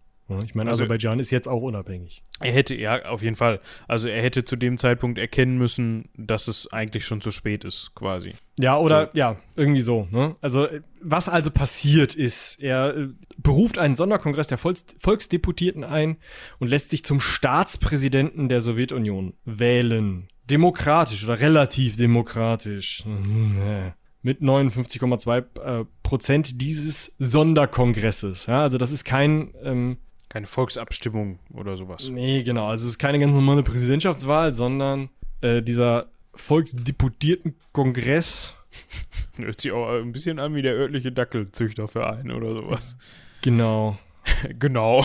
Ich meine, also, Aserbaidschan ist jetzt auch unabhängig. Er hätte, ja, auf jeden Fall. Also er hätte zu dem Zeitpunkt erkennen müssen, dass es eigentlich schon zu spät ist, quasi. Ja, oder so. ja, irgendwie so. Ne? Also was also passiert ist, er äh, beruft einen Sonderkongress der Volks Volksdeputierten ein und lässt sich zum Staatspräsidenten der Sowjetunion wählen. Demokratisch oder relativ demokratisch. Mit 59,2 äh, Prozent dieses Sonderkongresses. Ja, also das ist kein ähm, Keine Volksabstimmung oder sowas. Nee, genau. Also es ist keine ganz normale Präsidentschaftswahl, sondern äh, dieser Volksdeputiertenkongress. Hört sich auch ein bisschen an wie der örtliche Dackelzüchterverein oder sowas. Genau. genau.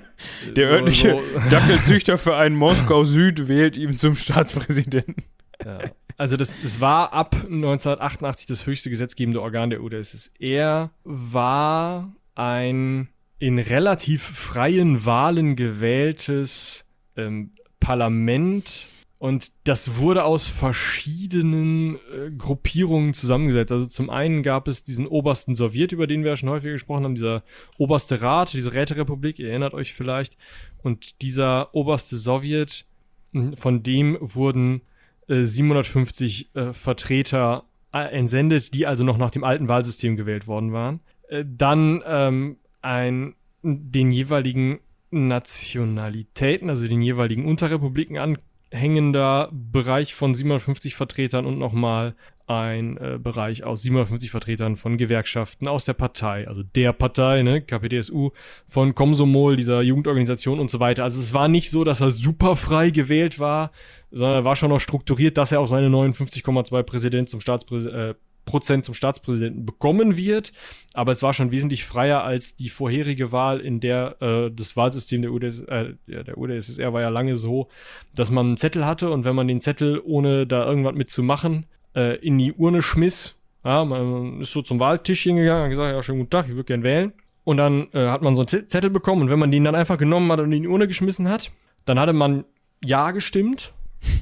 Der örtliche so. Dackelzüchterverein Moskau Süd wählt ihn zum Staatspräsidenten. Ja. Also das, das war ab 1988 das höchste gesetzgebende Organ der UdSSR, war ein in relativ freien Wahlen gewähltes ähm, Parlament und das wurde aus verschiedenen äh, Gruppierungen zusammengesetzt. Also zum einen gab es diesen obersten Sowjet, über den wir ja schon häufig gesprochen haben, dieser oberste Rat, diese Räterepublik, ihr erinnert euch vielleicht. Und dieser oberste Sowjet, hm, von dem wurden äh, 750 äh, Vertreter äh, entsendet, die also noch nach dem alten Wahlsystem gewählt worden waren. Äh, dann ähm, ein, den jeweiligen Nationalitäten, also den jeweiligen Unterrepubliken anhängender Bereich von 750 Vertretern und nochmal ein äh, Bereich aus 750 Vertretern von Gewerkschaften aus der Partei, also der Partei, ne, KPDSU, von Komsomol, dieser Jugendorganisation und so weiter. Also es war nicht so, dass er super frei gewählt war, sondern er war schon noch strukturiert, dass er auch seine 59,2 Präsident zum Staatspräsidenten äh, Prozent zum Staatspräsidenten bekommen wird. Aber es war schon wesentlich freier als die vorherige Wahl, in der äh, das Wahlsystem der, UdS, äh, der UdSSR war ja lange so, dass man einen Zettel hatte und wenn man den Zettel, ohne da irgendwas mitzumachen, äh, in die Urne schmiss, ja, man ist so zum Wahltisch hingegangen und gesagt, ja, schönen guten Tag, ich würde gern wählen. Und dann äh, hat man so einen Zettel bekommen und wenn man den dann einfach genommen hat und in die Urne geschmissen hat, dann hatte man Ja gestimmt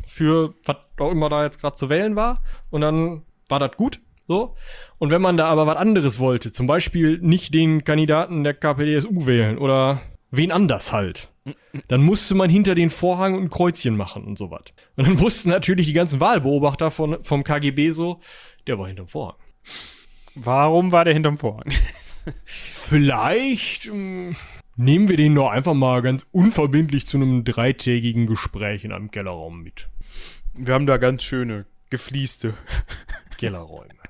für was auch immer da jetzt gerade zu wählen war. Und dann war das gut. So. Und wenn man da aber was anderes wollte, zum Beispiel nicht den Kandidaten der KPDSU wählen oder wen anders halt, dann musste man hinter den Vorhang ein Kreuzchen machen und sowas. Und dann wussten natürlich die ganzen Wahlbeobachter von, vom KGB so, der war hinterm Vorhang. Warum war der hinterm Vorhang? Vielleicht ähm, nehmen wir den doch einfach mal ganz unverbindlich zu einem dreitägigen Gespräch in einem Kellerraum mit. Wir haben da ganz schöne, gefließte Kellerräume.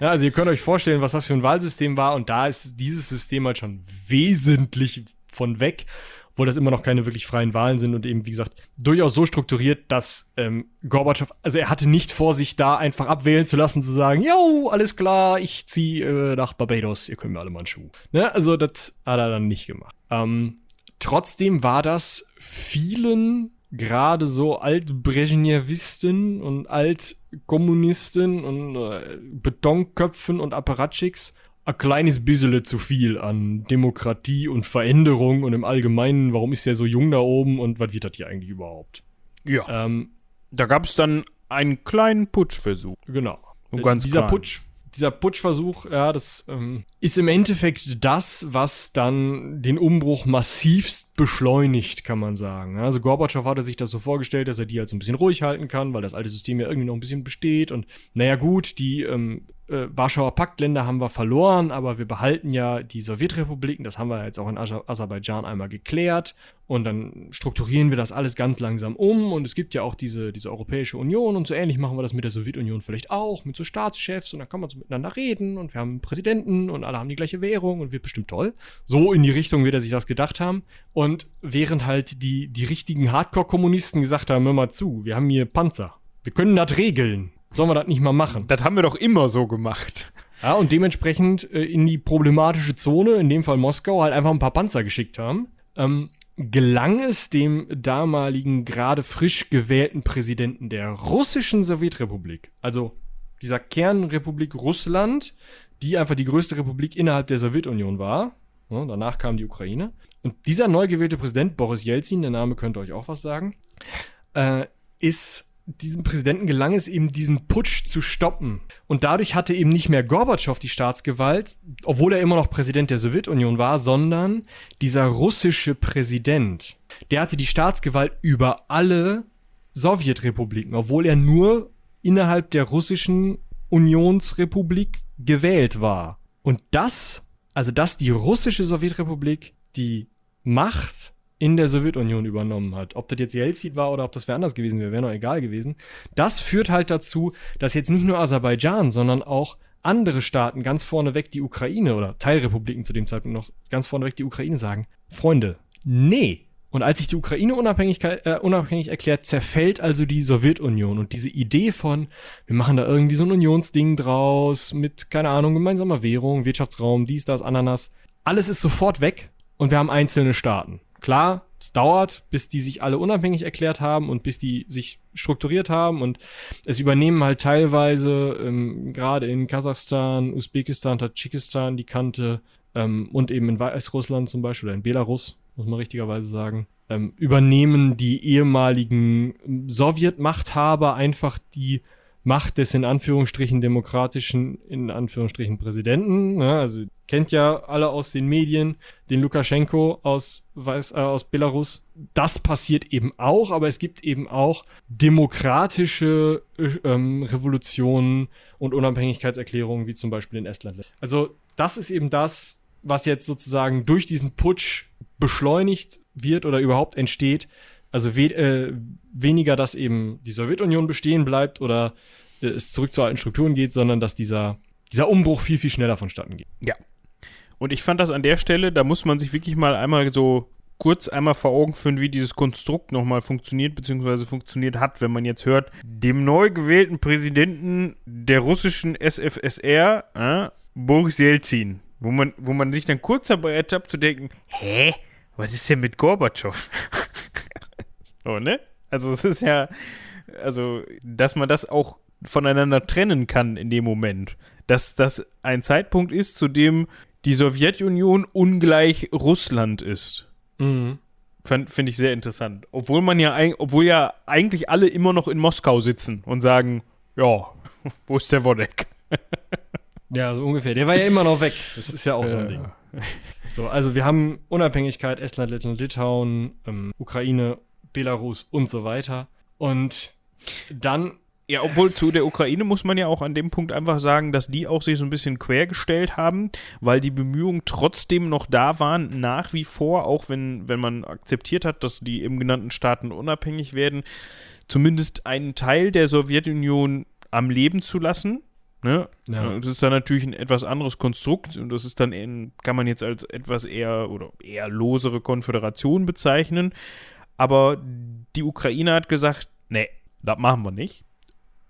Ja, also ihr könnt euch vorstellen, was das für ein Wahlsystem war und da ist dieses System halt schon wesentlich von weg, obwohl das immer noch keine wirklich freien Wahlen sind und eben, wie gesagt, durchaus so strukturiert, dass ähm, Gorbatschow, also er hatte nicht vor, sich da einfach abwählen zu lassen, zu sagen, yo, alles klar, ich ziehe äh, nach Barbados, ihr könnt mir alle mal einen Schuh. Ne? Also das hat er dann nicht gemacht. Ähm, trotzdem war das vielen gerade so Alt-Brezhnevisten und Alt-Kommunisten und äh, Betonköpfen und Apparatschicks ein kleines bisschen zu viel an Demokratie und Veränderung und im Allgemeinen, warum ist der so jung da oben und was wird das hier eigentlich überhaupt? Ja. Ähm, da gab es dann einen kleinen Putschversuch. Genau. Und ganz Dieser klein. Putsch dieser Putschversuch, ja, das ähm, ist im Endeffekt das, was dann den Umbruch massivst beschleunigt, kann man sagen. Also Gorbatschow hatte sich das so vorgestellt, dass er die halt so ein bisschen ruhig halten kann, weil das alte System ja irgendwie noch ein bisschen besteht. Und naja gut, die ähm, äh, Warschauer Paktländer haben wir verloren, aber wir behalten ja die Sowjetrepubliken. Das haben wir jetzt auch in Aserbaidschan einmal geklärt. Und dann strukturieren wir das alles ganz langsam um. Und es gibt ja auch diese, diese Europäische Union und so ähnlich machen wir das mit der Sowjetunion vielleicht auch, mit so Staatschefs. Und dann kann man so miteinander reden und wir haben einen Präsidenten und alle haben die gleiche Währung und wird bestimmt toll. So in die Richtung wird er sich das gedacht haben. Und während halt die, die richtigen Hardcore-Kommunisten gesagt haben, hör mal zu, wir haben hier Panzer. Wir können das regeln. Sollen wir das nicht mal machen? Das haben wir doch immer so gemacht. Ja, und dementsprechend äh, in die problematische Zone, in dem Fall Moskau, halt einfach ein paar Panzer geschickt haben. Ähm, gelang es dem damaligen gerade frisch gewählten Präsidenten der russischen Sowjetrepublik, also dieser Kernrepublik Russland, die einfach die größte Republik innerhalb der Sowjetunion war. Ja, danach kam die Ukraine. Und dieser neu gewählte Präsident, Boris Jelzin, der Name könnte euch auch was sagen, äh, ist diesem Präsidenten gelang es eben, diesen Putsch zu stoppen. Und dadurch hatte eben nicht mehr Gorbatschow die Staatsgewalt, obwohl er immer noch Präsident der Sowjetunion war, sondern dieser russische Präsident. Der hatte die Staatsgewalt über alle Sowjetrepubliken, obwohl er nur innerhalb der russischen Unionsrepublik gewählt war. Und das, also dass die russische Sowjetrepublik die Macht in der Sowjetunion übernommen hat. Ob das jetzt Jelzin war oder ob das wer anders gewesen wäre, wäre noch egal gewesen. Das führt halt dazu, dass jetzt nicht nur Aserbaidschan, sondern auch andere Staaten ganz vorneweg die Ukraine oder Teilrepubliken zu dem Zeitpunkt noch ganz vorneweg die Ukraine sagen, Freunde, nee. Und als sich die Ukraine Unabhängigkeit, äh, unabhängig erklärt, zerfällt also die Sowjetunion. Und diese Idee von, wir machen da irgendwie so ein Unionsding draus mit, keine Ahnung, gemeinsamer Währung, Wirtschaftsraum, dies, das, Ananas, alles ist sofort weg und wir haben einzelne Staaten. Klar, es dauert, bis die sich alle unabhängig erklärt haben und bis die sich strukturiert haben und es übernehmen halt teilweise ähm, gerade in Kasachstan, Usbekistan, Tadschikistan die Kante ähm, und eben in Weißrussland zum Beispiel oder in Belarus, muss man richtigerweise sagen, ähm, übernehmen die ehemaligen Sowjetmachthaber einfach die Macht des in Anführungsstrichen demokratischen, in Anführungsstrichen Präsidenten. Ne? Also kennt ja alle aus den Medien, den Lukaschenko aus, Weiß, äh, aus Belarus. Das passiert eben auch, aber es gibt eben auch demokratische ähm, Revolutionen und Unabhängigkeitserklärungen, wie zum Beispiel in Estland. Also das ist eben das, was jetzt sozusagen durch diesen Putsch beschleunigt wird oder überhaupt entsteht. Also we äh, weniger, dass eben die Sowjetunion bestehen bleibt oder äh, es zurück zu alten Strukturen geht, sondern dass dieser, dieser Umbruch viel, viel schneller vonstatten geht. Ja. Und ich fand das an der Stelle, da muss man sich wirklich mal einmal so kurz einmal vor Augen führen, wie dieses Konstrukt nochmal funktioniert, beziehungsweise funktioniert hat, wenn man jetzt hört, dem neu gewählten Präsidenten der russischen SFSR, äh, Boris Jelzin, wo man, wo man sich dann kurz dabei ertappt zu denken, hä? Was ist denn mit Gorbatschow? so, ne? Also es ist ja, also, dass man das auch voneinander trennen kann in dem Moment. Dass das ein Zeitpunkt ist, zu dem die Sowjetunion ungleich Russland ist. Mhm. Finde ich sehr interessant. Obwohl man ja, obwohl ja eigentlich alle immer noch in Moskau sitzen und sagen, ja, wo ist der Wodek? ja, so ungefähr. Der war ja immer noch weg. Das ist ja auch so ein Ding. So, also wir haben Unabhängigkeit, Estland, Lettland, Litauen, ähm, Ukraine, Belarus und so weiter. Und dann ja, obwohl zu der Ukraine muss man ja auch an dem Punkt einfach sagen, dass die auch sich so ein bisschen quergestellt haben, weil die Bemühungen trotzdem noch da waren, nach wie vor, auch wenn, wenn man akzeptiert hat, dass die eben genannten Staaten unabhängig werden, zumindest einen Teil der Sowjetunion am Leben zu lassen. Ne? Ja. Das ist dann natürlich ein etwas anderes Konstrukt und das ist dann, in, kann man jetzt als etwas eher oder eher losere Konföderation bezeichnen. Aber die Ukraine hat gesagt, nee, das machen wir nicht.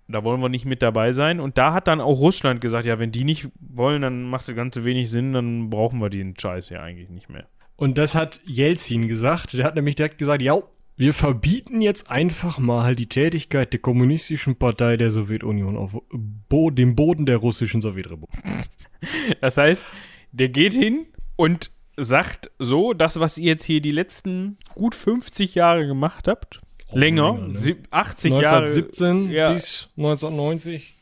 Da wollen wir nicht mit dabei sein. Und da hat dann auch Russland gesagt, ja, wenn die nicht wollen, dann macht das Ganze wenig Sinn, dann brauchen wir den Scheiß ja eigentlich nicht mehr. Und das hat Jelzin gesagt. Der hat nämlich direkt gesagt, ja, wir verbieten jetzt einfach mal die Tätigkeit der kommunistischen Partei der Sowjetunion auf Bo dem Boden der russischen Sowjetrepublik. Das heißt, der geht hin und sagt so, das, was ihr jetzt hier die letzten gut 50 Jahre gemacht habt, länger, länger ne? 80 1917 Jahre ja, bis 1990,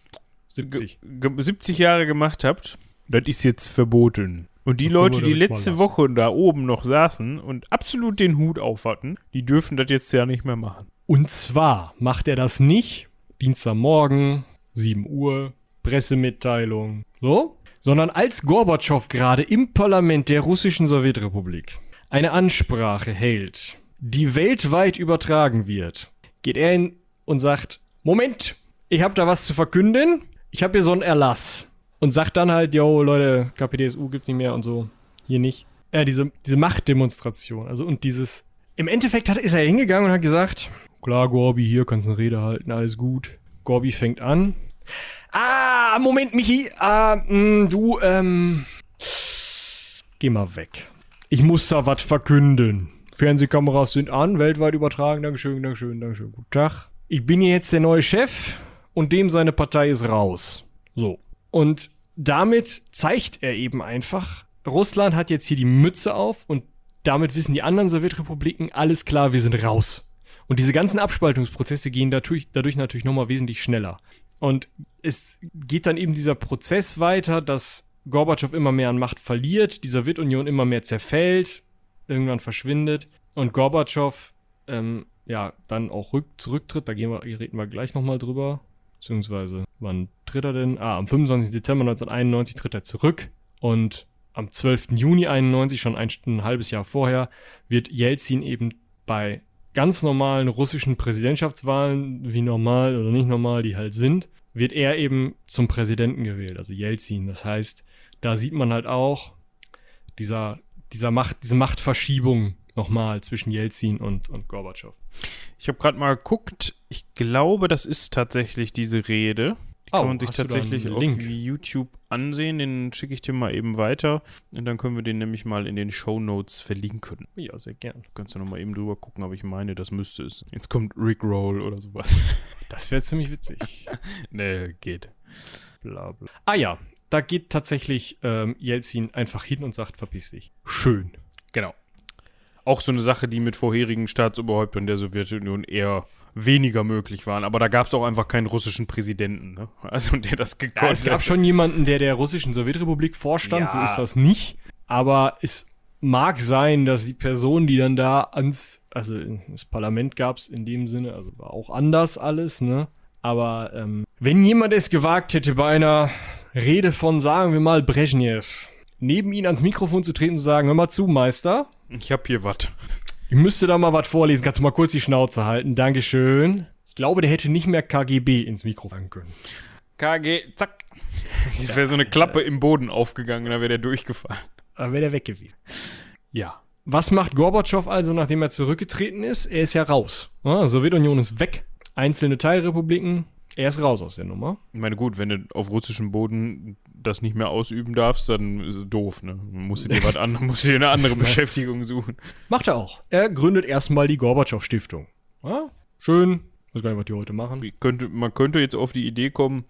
70. 70 Jahre gemacht habt, das ist jetzt verboten. Und die Leute, die letzte Woche da oben noch saßen und absolut den Hut auf hatten, die dürfen das jetzt ja nicht mehr machen. Und zwar macht er das nicht Dienstagmorgen, 7 Uhr, Pressemitteilung, so, sondern als Gorbatschow gerade im Parlament der russischen Sowjetrepublik eine Ansprache hält die weltweit übertragen wird, geht er hin und sagt, Moment, ich habe da was zu verkünden, ich habe hier so einen Erlass. Und sagt dann halt, yo, Leute, KPDSU gibt's nicht mehr und so, hier nicht. Ja, diese, diese Machtdemonstration, also und dieses, im Endeffekt hat, ist er hingegangen und hat gesagt, klar, Gorbi, hier kannst du eine Rede halten, alles gut. Gorbi fängt an. Ah, Moment, Michi, ah, mh, mm, du, ähm, geh mal weg. Ich muss da was verkünden. Fernsehkameras sind an, weltweit übertragen. Dankeschön, Dankeschön, Dankeschön. Guten Tag. Ich bin hier jetzt der neue Chef und dem seine Partei ist raus. So. Und damit zeigt er eben einfach, Russland hat jetzt hier die Mütze auf und damit wissen die anderen Sowjetrepubliken, alles klar, wir sind raus. Und diese ganzen Abspaltungsprozesse gehen dadurch, dadurch natürlich nochmal wesentlich schneller. Und es geht dann eben dieser Prozess weiter, dass Gorbatschow immer mehr an Macht verliert, die Sowjetunion immer mehr zerfällt, irgendwann verschwindet und Gorbatschow ähm, ja dann auch rück, zurücktritt. Da gehen wir, reden wir gleich nochmal drüber. Beziehungsweise, wann tritt er denn? Ah, am 25. Dezember 1991 tritt er zurück und am 12. Juni 91, schon ein, ein halbes Jahr vorher, wird Jelzin eben bei ganz normalen russischen Präsidentschaftswahlen, wie normal oder nicht normal die halt sind, wird er eben zum Präsidenten gewählt, also Jelzin. Das heißt, da sieht man halt auch, dieser dieser Macht, diese Machtverschiebung nochmal zwischen Jelzin und, und Gorbatschow. Ich habe gerade mal geguckt. Ich glaube, das ist tatsächlich diese Rede. Die kann Oh, man sich du tatsächlich auf? YouTube ansehen. Den schicke ich dir mal eben weiter. Und dann können wir den nämlich mal in den Show Notes verlinken. Ja, sehr gern. Kannst du noch mal eben drüber gucken, aber ich meine, das müsste es. Jetzt kommt Rick Roll oder sowas. Das wäre ziemlich witzig. nee, geht. bla bla. Ah ja, da geht tatsächlich ähm, Jelzin einfach hin und sagt, verpiss dich. Schön. Genau. Auch so eine Sache, die mit vorherigen Staatsoberhäuptern der Sowjetunion eher weniger möglich waren. Aber da gab es auch einfach keinen russischen Präsidenten, ne? Also der das Ja, gekonnt es gab schon jemanden, der der russischen Sowjetrepublik vorstand, so Ja. ist das nicht. Aber es mag sein, dass die Person, die dann da ans, also das Parlament gab es in dem Sinne, also war auch anders alles, ne? Aber ähm, wenn jemand es gewagt hätte, bei einer Rede von, sagen wir mal, Brezhnev, neben ihn ans Mikrofon zu treten und zu sagen, hör mal zu, Meister, Ich hab hier was. Ich müsste da mal was vorlesen, kannst du mal kurz die Schnauze halten, Dankeschön. Ich glaube, der hätte nicht mehr KGB ins Mikro sagen können. KG, zack. Es wäre so eine Klappe im Boden aufgegangen, da wäre der durchgefallen. Da wäre der weg gewesen. Ja. Was macht Gorbatschow also, nachdem er zurückgetreten ist? Er ist ja raus. Ja, Sowjetunion ist weg. Einzelne Teilrepubliken. Er ist raus aus der Nummer. Ich meine, gut, wenn du auf russischem Boden das nicht mehr ausüben darfst, dann ist es doof, ne? Musst du dir was anderes, musst du dir eine andere Beschäftigung suchen. Macht er auch. Er gründet erstmal die Gorbatschow-Stiftung. Ja, schön. Weiß gar nicht, was die heute machen. Ich könnte, man könnte jetzt auf die Idee kommen,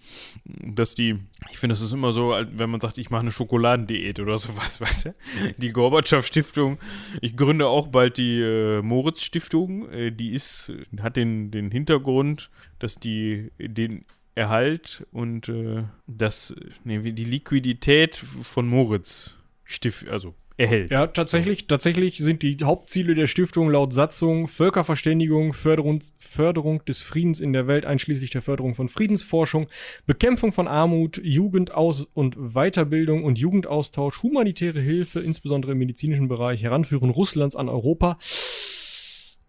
dass die, ich finde, das ist immer so, wenn man sagt, ich mache eine Schokoladendiät oder sowas, weißt du? Die Gorbatschow-Stiftung, ich gründe auch bald die äh, Moritz-Stiftung, äh, die ist, hat den, den Hintergrund, dass die den Erhalt und äh, das, nee, die Liquidität von Moritz stift, also erhält. Ja, tatsächlich, tatsächlich sind die Hauptziele der Stiftung laut Satzung Völkerverständigung, Förderung, Förderung des Friedens in der Welt, einschließlich der Förderung von Friedensforschung, Bekämpfung von Armut, Jugendaus- und Weiterbildung und Jugendaustausch, humanitäre Hilfe, insbesondere im medizinischen Bereich, Heranführen Russlands an Europa.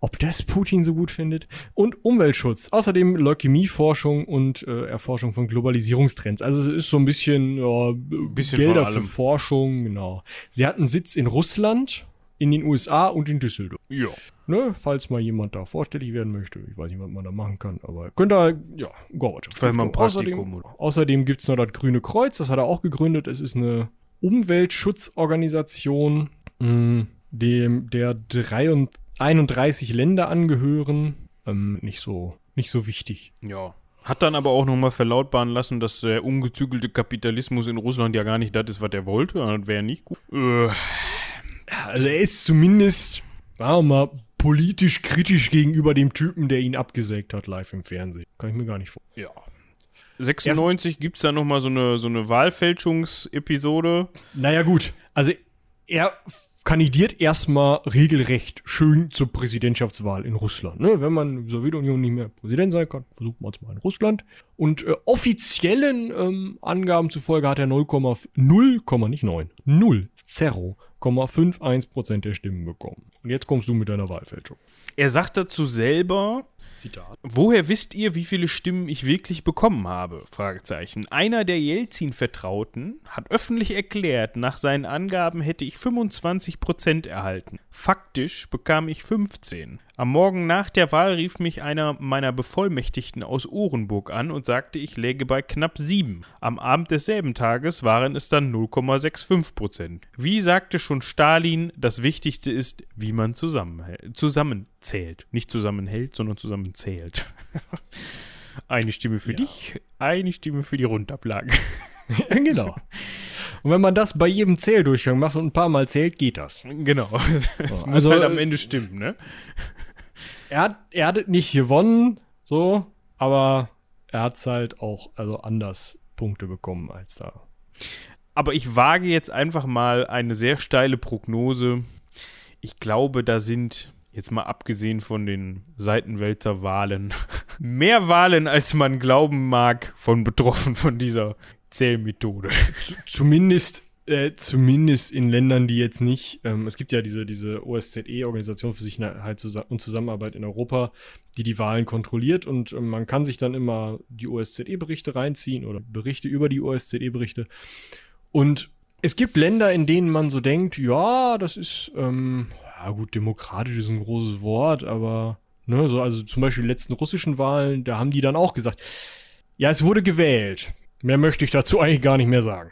Ob das Putin so gut findet. Und Umweltschutz. Außerdem Leukämieforschung und äh, Erforschung von Globalisierungstrends. Also es ist so ein bisschen, ja, Bisschen Gelder für. Forschung, genau. Sie hatten Sitz in Russland, in den USA und in Düsseldorf. Ja. Ne, falls mal jemand da vorstellig werden möchte. Ich weiß nicht, was man da machen kann, aber könnte er, ja, Gorbatschow. Vielleicht mal ein Praktikum Außerdem, außerdem gibt es noch das Grüne Kreuz, das hat er auch gegründet. Es ist eine Umweltschutzorganisation, mh, dem der 33 31 Länder angehören. Ähm, nicht so, nicht so wichtig. Ja. Hat dann aber auch nochmal verlautbaren lassen, dass der ungezügelte Kapitalismus in Russland ja gar nicht das ist, was er wollte. Das wäre nicht gut. Äh, Also er ist zumindest, sagen wir mal, politisch kritisch gegenüber dem Typen, der ihn abgesägt hat live im Fernsehen. Kann ich mir gar nicht vorstellen. ja. 96 gibt es da nochmal so eine, so eine Wahlfälschungsepisode. Naja gut, also er kandidiert erstmal regelrecht schön zur Präsidentschaftswahl in Russland. Ne? Wenn man in der Sowjetunion nicht mehr Präsident sein kann, versucht man es mal in Russland. Und äh, offiziellen ähm, Angaben zufolge hat er 0,0, 0, nicht 9, 0, 0,51 Prozent der Stimmen bekommen. Und jetzt kommst du mit deiner Wahlfälschung. Er sagt dazu selber, Zitat. Woher wisst ihr, wie viele Stimmen ich wirklich bekommen habe? Fragezeichen. Einer der Jelzin-Vertrauten hat öffentlich erklärt, nach seinen Angaben hätte ich 25 Prozent erhalten. Faktisch bekam ich 15. Am Morgen nach der Wahl rief mich einer meiner Bevollmächtigten aus Orenburg an und sagte, ich läge bei knapp 7. Am Abend desselben Tages waren es dann 0,65 Prozent. Wie sagte schon Stalin, das Wichtigste ist, wie man zusammenzählt. Nicht zusammenhält, sondern zusammenzählt. Eine Stimme für Ja. dich, eine Stimme für die Rundablage. genau. Und wenn man das bei jedem Zähldurchgang macht und ein paar Mal zählt, geht das. Genau. Es So, muss also, halt am äh, Ende stimmen, ne? Er hat, er hat nicht gewonnen, so, aber er hat halt auch also anders Punkte bekommen als da. Aber ich wage jetzt einfach mal eine sehr steile Prognose. Ich glaube, da sind, jetzt mal abgesehen von den Seitenwälzer Wahlen, mehr Wahlen, als man glauben mag, von betroffen von dieser Zählmethode. Zumindest, äh, zumindest in Ländern, die jetzt nicht, ähm, es gibt ja diese, diese OSZE, Organisation für Sicherheit Zusa- und Zusammenarbeit in Europa, die die Wahlen kontrolliert und ähm, man kann sich dann immer die OSZE-Berichte reinziehen oder Berichte über die OSZE-Berichte. Und es gibt Länder, in denen man so denkt, ja, das ist, ähm, ja gut, demokratisch ist ein großes Wort, aber ne, so, also zum Beispiel die letzten russischen Wahlen, da haben die dann auch gesagt, ja, es wurde gewählt. Mehr möchte ich dazu eigentlich gar nicht mehr sagen.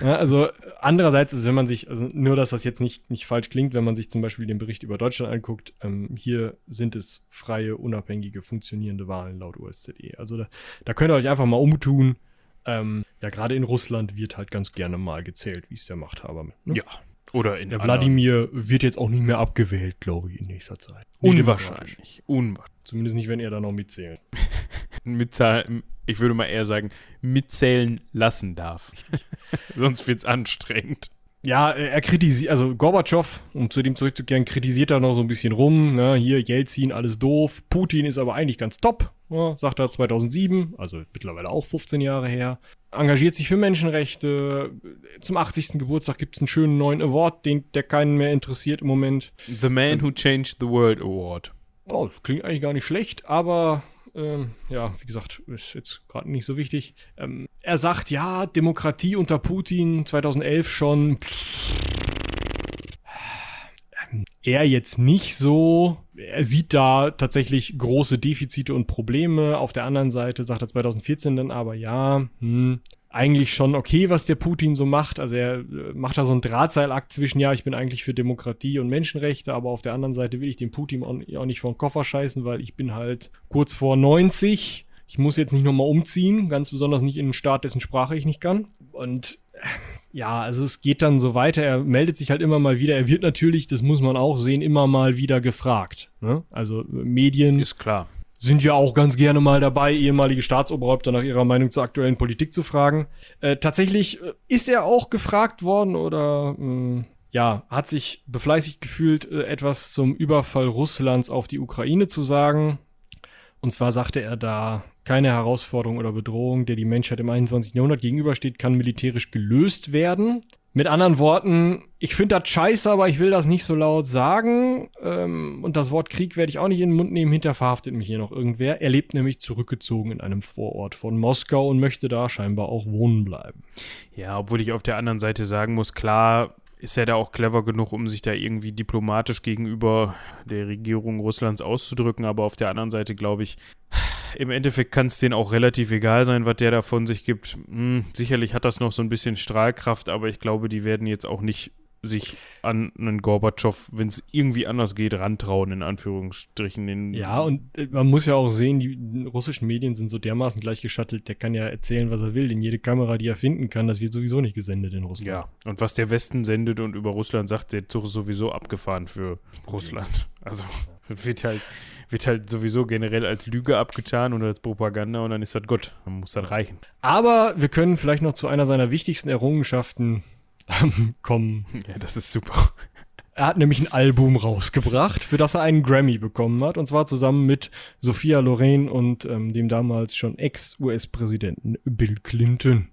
ja, also andererseits, also wenn man sich, also nur, dass das jetzt nicht, nicht falsch klingt, wenn man sich zum Beispiel den Bericht über Deutschland anguckt, ähm, hier sind es freie, unabhängige, funktionierende Wahlen laut OSZE. Also da, da könnt ihr euch einfach mal umtun. Ähm, ja, gerade in Russland wird halt ganz gerne mal gezählt, wie es der Machthaber mit. Ne? Ja. Oder in Der Wladimir wird jetzt auch nicht mehr abgewählt, glaube ich, in nächster Zeit. Unwahrscheinlich. Unwahrscheinlich. Zumindest nicht, wenn er da noch mitzählt. Mitzahlen, ich würde mal eher sagen, mitzählen lassen darf. Sonst wird es anstrengend. Ja, er kritisiert, also Gorbatschow, um zu dem zurückzukehren, kritisiert da noch so ein bisschen rum. Ne? Hier, Jelzin, alles doof. Putin ist aber eigentlich ganz top, ja, sagt er 2007, also mittlerweile auch 15 Jahre her. Engagiert sich für Menschenrechte. Zum 80. Geburtstag gibt es einen schönen neuen Award, den, der keinen mehr interessiert im Moment. The Man Who Changed the World Award. Oh, das klingt eigentlich gar nicht schlecht, aber ähm, ja, wie gesagt, ist jetzt gerade nicht so wichtig. Ähm, er sagt, ja, Demokratie unter Putin 2011 schon. Ähm, er jetzt nicht so. Er sieht da tatsächlich große Defizite und Probleme. Auf der anderen Seite sagt er 2014 dann aber, ja, hm, eigentlich schon okay, was der Putin so macht. Also er äh, macht da so einen Drahtseilakt zwischen, ja, ich bin eigentlich für Demokratie und Menschenrechte, aber auf der anderen Seite will ich den Putin auch nicht vor den Koffer scheißen, weil ich bin halt kurz vor 90. Ich muss jetzt nicht nochmal umziehen, ganz besonders nicht in einen Staat, dessen Sprache ich nicht kann. Und äh, ja, also es geht dann so weiter. Er meldet sich halt immer mal wieder. Er wird natürlich, das muss man auch sehen, immer mal wieder gefragt. Ne? Also Medien. Ist klar sind ja auch ganz gerne mal dabei, ehemalige Staatsoberhäupter nach ihrer Meinung zur aktuellen Politik zu fragen. Äh, tatsächlich äh, ist er auch gefragt worden oder mh, äh, ja, hat sich befleißigt gefühlt, äh, etwas zum Überfall Russlands auf die Ukraine zu sagen. Und zwar sagte er da, keine Herausforderung oder Bedrohung, der die Menschheit im 21. Jahrhundert gegenübersteht, kann militärisch gelöst werden. Mit anderen Worten, ich finde das scheiße, aber ich will das nicht so laut sagen. Ähm, und das Wort Krieg werde ich auch nicht in den Mund nehmen. Hinter verhaftet mich hier noch irgendwer. Er lebt nämlich zurückgezogen in einem Vorort von Moskau und möchte da scheinbar auch wohnen bleiben. Ja, obwohl ich auf der anderen Seite sagen muss, klar, ist er da auch clever genug, um sich da irgendwie diplomatisch gegenüber der Regierung Russlands auszudrücken. Aber auf der anderen Seite glaube ich, im Endeffekt kann es denen auch relativ egal sein, was der da von sich gibt. Hm, sicherlich hat das noch so ein bisschen Strahlkraft, aber ich glaube, die werden jetzt auch nicht sich an einen Gorbatschow, wenn es irgendwie anders geht, rantrauen, in Anführungsstrichen. Den ja, und äh, man muss ja auch sehen, die russischen Medien sind so dermaßen gleichgeschattelt, der kann ja erzählen, was er will, in jede Kamera, die er finden kann, das wird sowieso nicht gesendet in Russland. Ja, und was der Westen sendet und über Russland sagt, der Zug ist sowieso abgefahren für Russland. Also wird halt wird halt sowieso generell als Lüge abgetan und als Propaganda und dann ist das gut. Dann muss das reichen. Aber wir können vielleicht noch zu einer seiner wichtigsten Errungenschaften ähm, kommen. Ja, das ist super. Er hat nämlich ein Album rausgebracht, für das er einen Grammy bekommen hat. Und zwar zusammen mit Sophia Loren und ähm, dem damals schon Ex-US-Präsidenten Bill Clinton.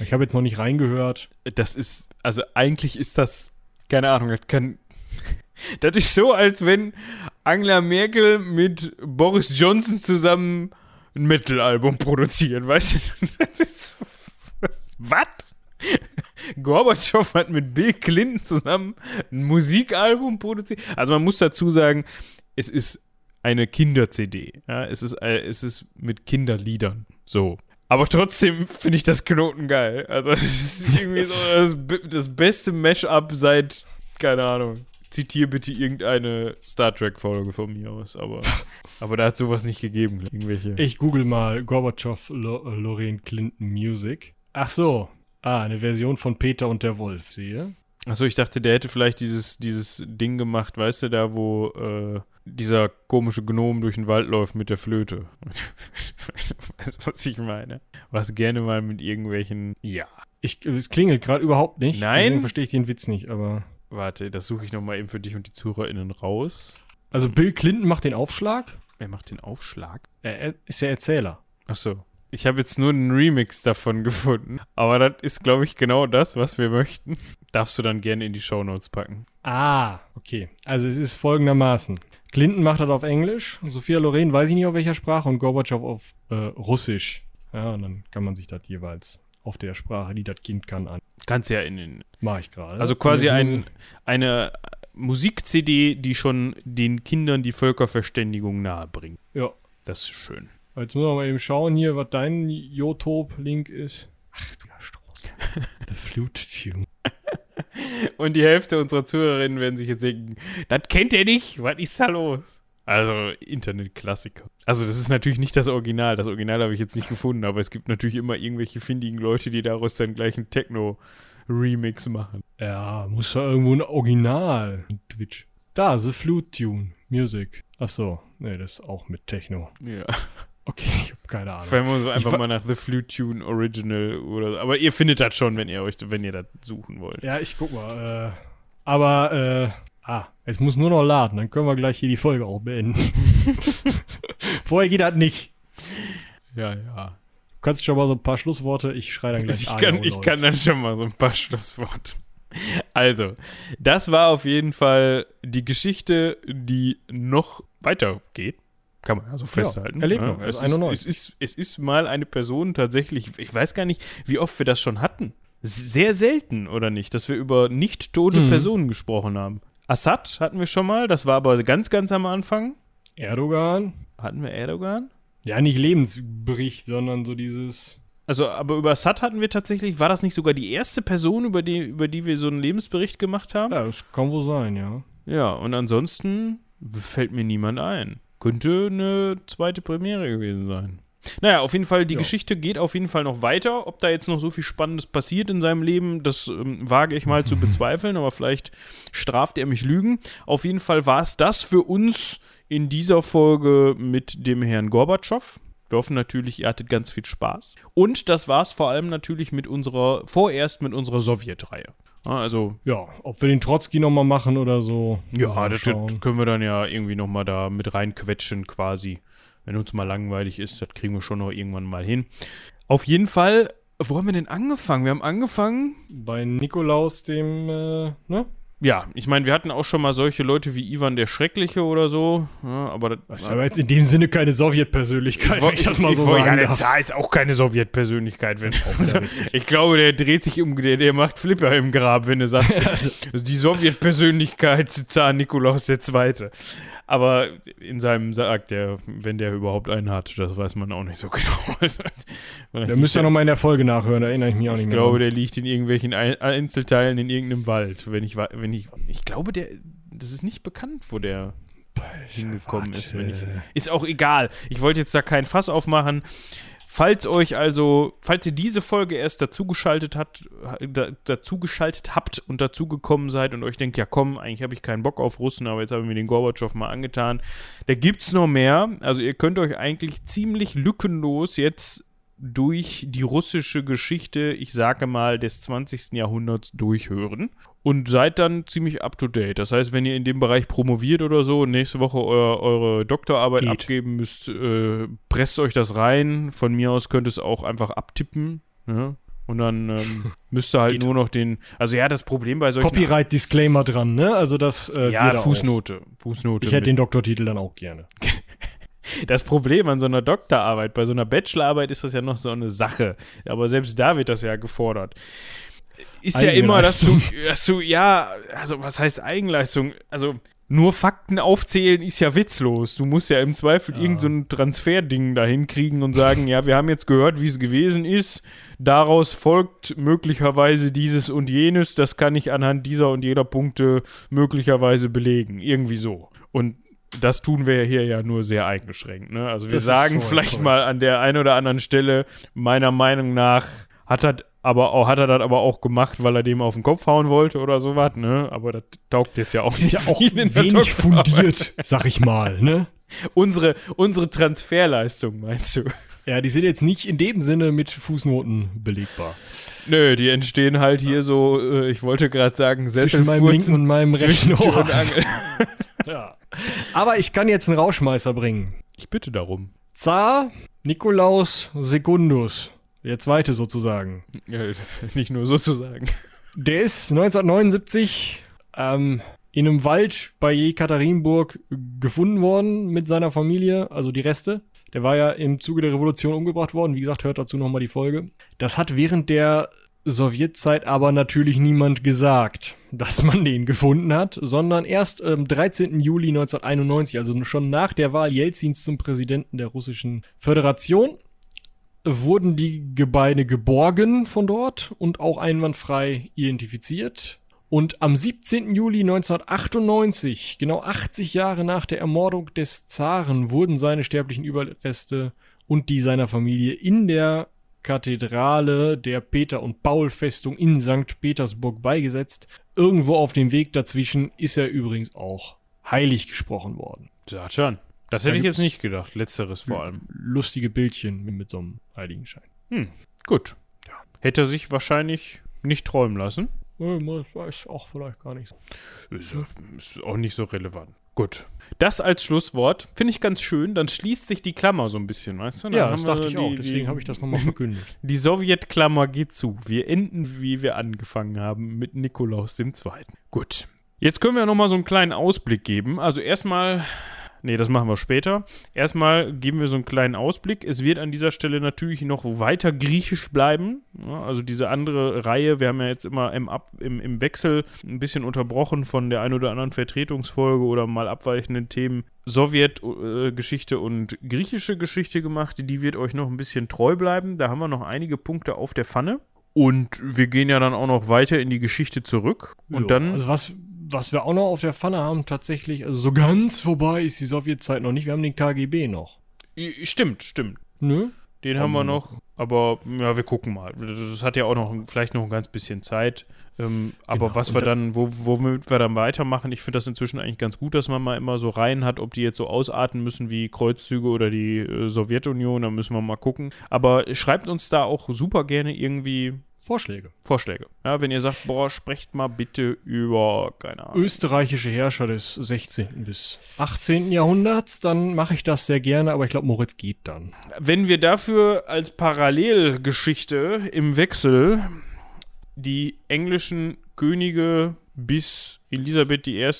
Ich habe jetzt noch nicht reingehört. Das ist, also eigentlich ist das, keine Ahnung, das kann, das ist so, als wenn Angela Merkel mit Boris Johnson zusammen ein Metal-Album produzieren, weißt du? Das ist Was? Gorbatschow hat mit Bill Clinton zusammen ein Musikalbum produziert. Also man muss dazu sagen, es ist eine Kinder-CD. Ja, es, ist, äh, es ist mit Kinderliedern. So. Aber trotzdem finde ich das Knoten geil. Also es ist irgendwie so das, das beste Mash-up seit, keine Ahnung zitiere bitte irgendeine Star Trek-Folge von mir aus, aber, aber da hat sowas nicht gegeben. Irgendwelche. Ich google mal Gorbatschow Lo äh, Lorraine Clinton Music. Ach so. Ah, eine Version von Peter und der Wolf, sehe. Achso, ich dachte, der hätte vielleicht dieses, dieses Ding gemacht, weißt du, da wo äh, dieser komische Gnom durch den Wald läuft mit der Flöte. weißt du, was ich meine? Was gerne mal mit irgendwelchen. Ja. Ich, es klingelt gerade überhaupt nicht. Nein. Deswegen verstehe ich den Witz nicht, aber. Warte, das suche ich nochmal eben für dich und die ZuhörerInnen raus. Also Bill Clinton macht den Aufschlag? Wer macht den Aufschlag? Er ist der Erzähler. Ach so. Ich habe jetzt nur einen Remix davon gefunden. Aber das ist, glaube ich, genau das, was wir möchten. Darfst du dann gerne in die Shownotes packen. Ah, okay. Also es ist folgendermaßen. Clinton macht das auf Englisch, Sophia Loren weiß ich nicht auf welcher Sprache und Gorbatschow auf äh, Russisch. Ja, und dann kann man sich das jeweils auf der Sprache, die das Kind kann, an. Kannst ja in den. Mach ich gerade. Also quasi ein, eine, Musik-CD, die schon den Kindern die Völkerverständigung nahebringt. Ja. Das ist schön. Jetzt müssen wir mal eben schauen hier, was dein Youtube-Link ist. Ach du Stroß. The Flute Tune. Und die Hälfte unserer Zuhörerinnen werden sich jetzt denken, das kennt ihr nicht, was ist da los? Also Internetklassiker. Also das ist natürlich nicht das Original. Das Original habe ich jetzt nicht gefunden, aber es gibt natürlich immer irgendwelche findigen Leute, die daraus dann gleich einen Techno-Remix machen. Ja, muss ja irgendwo ein Original. Twitch. Da, The Flute Tune. Music. Ach so, nee, das ist auch mit Techno. Ja. Okay, ich habe keine Ahnung. Fragen wir uns einfach Ich wa- mal nach The Flute Tune Original oder so. Aber ihr findet das schon, wenn ihr euch, wenn ihr das suchen wollt. Ja, ich guck mal. Äh, aber, äh, ah, jetzt muss nur noch laden, dann können wir gleich hier die Folge auch beenden. Vorher geht das nicht. Ja, ja. Du kannst schon mal so ein paar Schlussworte, ich schreie dann gleich Ich kann, ja, ich kann dann schon mal so ein paar Schlussworte. Also, das war auf jeden Fall die Geschichte, die noch weitergeht. Kann man also festhalten. Ja, noch, er Es ist ist, 91. es, ist, es ist mal eine Person tatsächlich, ich weiß gar nicht, wie oft wir das schon hatten. Sehr selten, oder nicht, dass wir über nicht tote Mhm. Personen gesprochen haben. Assad hatten wir schon mal, das war aber ganz, ganz am Anfang. Erdogan? Hatten wir Erdogan? Ja, nicht Lebensbericht, sondern so dieses. Also, aber über Assad hatten wir tatsächlich, war das nicht sogar die erste Person, über die, über die wir so einen Lebensbericht gemacht haben? Ja, das kann wohl sein, ja. Ja, und ansonsten fällt mir niemand ein. Könnte eine zweite Premiere gewesen sein. Naja, auf jeden Fall, die Ja. Geschichte geht auf jeden Fall noch weiter. Ob da jetzt noch so viel Spannendes passiert in seinem Leben, das ähm, wage ich mal zu bezweifeln, aber vielleicht straft er mich Lügen. Auf jeden Fall war es das für uns in dieser Folge mit dem Herrn Gorbatschow. Wir hoffen natürlich, ihr hattet ganz viel Spaß. Und das war es vor allem natürlich mit unserer, vorerst mit unserer Sowjetreihe. Also Ja, ob wir den Trotzki nochmal machen oder so. ja, das können wir dann ja irgendwie nochmal da mit reinquetschen quasi. Wenn uns mal langweilig ist, das kriegen wir schon noch irgendwann mal hin. Auf jeden Fall, wo haben wir denn angefangen? Wir haben angefangen, Bei Nikolaus, dem, äh, ne? ja, ich meine, wir hatten auch schon mal solche Leute wie Ivan der Schreckliche oder so, ja, aber das, ist aber jetzt in dem Sinne keine Sowjetpersönlichkeit, wenn ich das mal so woll- sagen ja, der. Zar ist auch keine Sowjetpersönlichkeit. Wenn, also, ich glaube, der dreht sich um, der, der macht Flipper im Grab, wenn du sagst, also die Sowjetpersönlichkeit Zar Nikolaus II. Aber in seinem sagt der, wenn der überhaupt einen hat, das weiß man auch nicht so genau. Da müsst ihr nochmal in der Folge nachhören, da erinnere ich mich auch nicht ich mehr. glaube, dran. der liegt in irgendwelchen Ein- Einzelteilen in irgendeinem Wald. Wenn ich, wenn ich, ich glaube, der, das ist nicht bekannt, wo der hingekommen ist. Ich, ist auch egal. Ich wollte jetzt da kein Fass aufmachen. Falls euch also, falls ihr diese Folge erst dazugeschaltet habt, da, dazugeschaltet habt und dazugekommen seid und euch denkt, ja komm, eigentlich habe ich keinen Bock auf Russen, aber jetzt habe ich mir den Gorbatschow mal angetan, da gibt's noch mehr. Also ihr könnt euch eigentlich ziemlich lückenlos jetzt durch die russische Geschichte, ich sage mal, des 20. Jahrhunderts durchhören und seid dann ziemlich up to date. Das heißt, wenn ihr in dem Bereich promoviert oder so und nächste Woche eu eure Doktorarbeit Geht. abgeben müsst, äh, presst euch das rein. Von mir aus könnt ihr es auch einfach abtippen. Ja? Und dann ähm, müsst ihr halt Geht nur noch den. Also ja, das Problem bei solchen. Copyright-Disclaimer dran, ne? Also das äh, ja, Fußnote. Fußnote. Auch. Ich hätte den Doktortitel dann auch gerne. Das Problem an so einer Doktorarbeit, bei so einer Bachelorarbeit ist das ja noch so eine Sache. Aber selbst da wird das ja gefordert. Ist ja immer, dass du, dass du, ja, also was heißt Eigenleistung? Also nur Fakten aufzählen ist ja witzlos. Du musst ja im Zweifel Ja. irgend so Transferding dahin kriegen und sagen, ja, wir haben jetzt gehört, wie es gewesen ist. Daraus folgt möglicherweise dieses und jenes. Das kann ich anhand dieser und jeder Punkte möglicherweise belegen. Irgendwie so. Und das tun wir hier ja nur sehr eingeschränkt. Ne? Also wir Das ist sagen so vielleicht korrekt. mal an der einen oder anderen Stelle, meiner Meinung nach, hat er aber auch, hat er das aber auch gemacht, weil er dem auf den Kopf hauen wollte oder sowas, ne? Aber das taugt jetzt ja auch Ist nicht ja auch wenig fundiert, sag ich mal, ne? Unsere, unsere Transferleistung, meinst du? Ja, die sind jetzt nicht in dem Sinne mit Fußnoten belegbar. Nö, die entstehen halt hier so, äh, ich wollte gerade sagen, Zwischen meinem linken Sesselfurzen und meinem rechten Ohr. Aber ich kann jetzt einen Rauschmeißer bringen. Ich bitte darum. Zar Nikolaus Secundus. Der zweite sozusagen. Ja, nicht nur sozusagen. Der ist 1979 ähm, in einem Wald bei Jekaterinburg gefunden worden mit seiner Familie, also die Reste. Der war ja im Zuge der Revolution umgebracht worden. Wie gesagt, hört dazu nochmal die Folge. Das hat während der Sowjetzeit aber natürlich niemand gesagt, dass man den gefunden hat, sondern erst am 13. Juli 1991, also schon nach der Wahl Jelzins zum Präsidenten der Russischen Föderation, wurden die Gebeine geborgen von dort und auch einwandfrei identifiziert. Und am 17. Juli 1998, genau 80 Jahre nach der Ermordung des Zaren, wurden seine sterblichen Überreste und die seiner Familie in der Kathedrale der Peter- und Paul-Festung in St. Petersburg beigesetzt. Irgendwo auf dem Weg dazwischen ist er übrigens auch heilig gesprochen worden. Ja, schon. Das Da hätte ich jetzt nicht gedacht. Letzteres vor allem. Lustige Bildchen mit, so einem Heiligenschein. Hm, gut. Hätte er sich wahrscheinlich nicht träumen lassen. Weiß auch vielleicht gar nicht. Ist, ja- ist auch nicht so relevant. Gut. Das als Schlusswort finde ich ganz schön. Dann schließt sich die Klammer so ein bisschen, weißt du? Dann Ja, das dachte ich die- auch. Deswegen habe ich das nochmal verkündigt. Die Sowjetklammer geht zu. Wir enden, wie wir angefangen haben, mit Nikolaus II. Gut. Jetzt können wir nochmal so einen kleinen Ausblick geben. Also erstmal, nee, das machen wir später. Erstmal geben wir so einen kleinen Ausblick. Es wird an dieser Stelle natürlich noch weiter griechisch bleiben. Also diese andere Reihe, wir haben ja jetzt immer im, Ab, im, im Wechsel ein bisschen unterbrochen von der ein oder anderen Vertretungsfolge oder mal abweichenden Themen Sowjetgeschichte und griechische Geschichte gemacht. Die wird euch noch ein bisschen treu bleiben. Da haben wir noch einige Punkte auf der Pfanne. Und wir gehen ja dann auch noch weiter in die Geschichte zurück. Und Ja, dann. Also was, was wir auch noch auf der Pfanne haben, tatsächlich, also so ganz vorbei ist die Sowjetzeit noch nicht. Wir haben den KGB noch. Stimmt, stimmt. Nö? Den haben wir noch. Aber ja, wir gucken mal. Das hat ja auch noch vielleicht noch ein ganz bisschen Zeit. Ähm, aber Genau, was und wir da- dann, wo, womit wir dann weitermachen, ich finde das inzwischen eigentlich ganz gut, dass man mal immer so Reihen hat, ob die jetzt so ausarten müssen wie Kreuzzüge oder die äh, Sowjetunion, da müssen wir mal gucken. Aber schreibt uns da auch super gerne irgendwie Vorschläge. Vorschläge. Ja, wenn ihr sagt, boah, sprecht mal bitte über, keine Ahnung. Österreichische Herrscher des 16. bis 18. Jahrhunderts, dann mache ich das sehr gerne, aber ich glaube, Moritz geht dann. Wenn wir dafür als Parallelgeschichte im Wechsel die englischen Könige bis Elisabeth I.,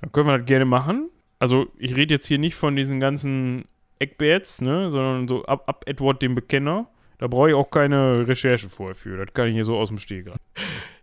dann können wir das gerne machen. Also ich rede jetzt hier nicht von diesen ganzen Eckbärts, ne, sondern so ab, ab Edward dem Bekenner. Da brauche ich auch keine Recherche vorher für. Das kann ich hier so aus dem Stehgreif.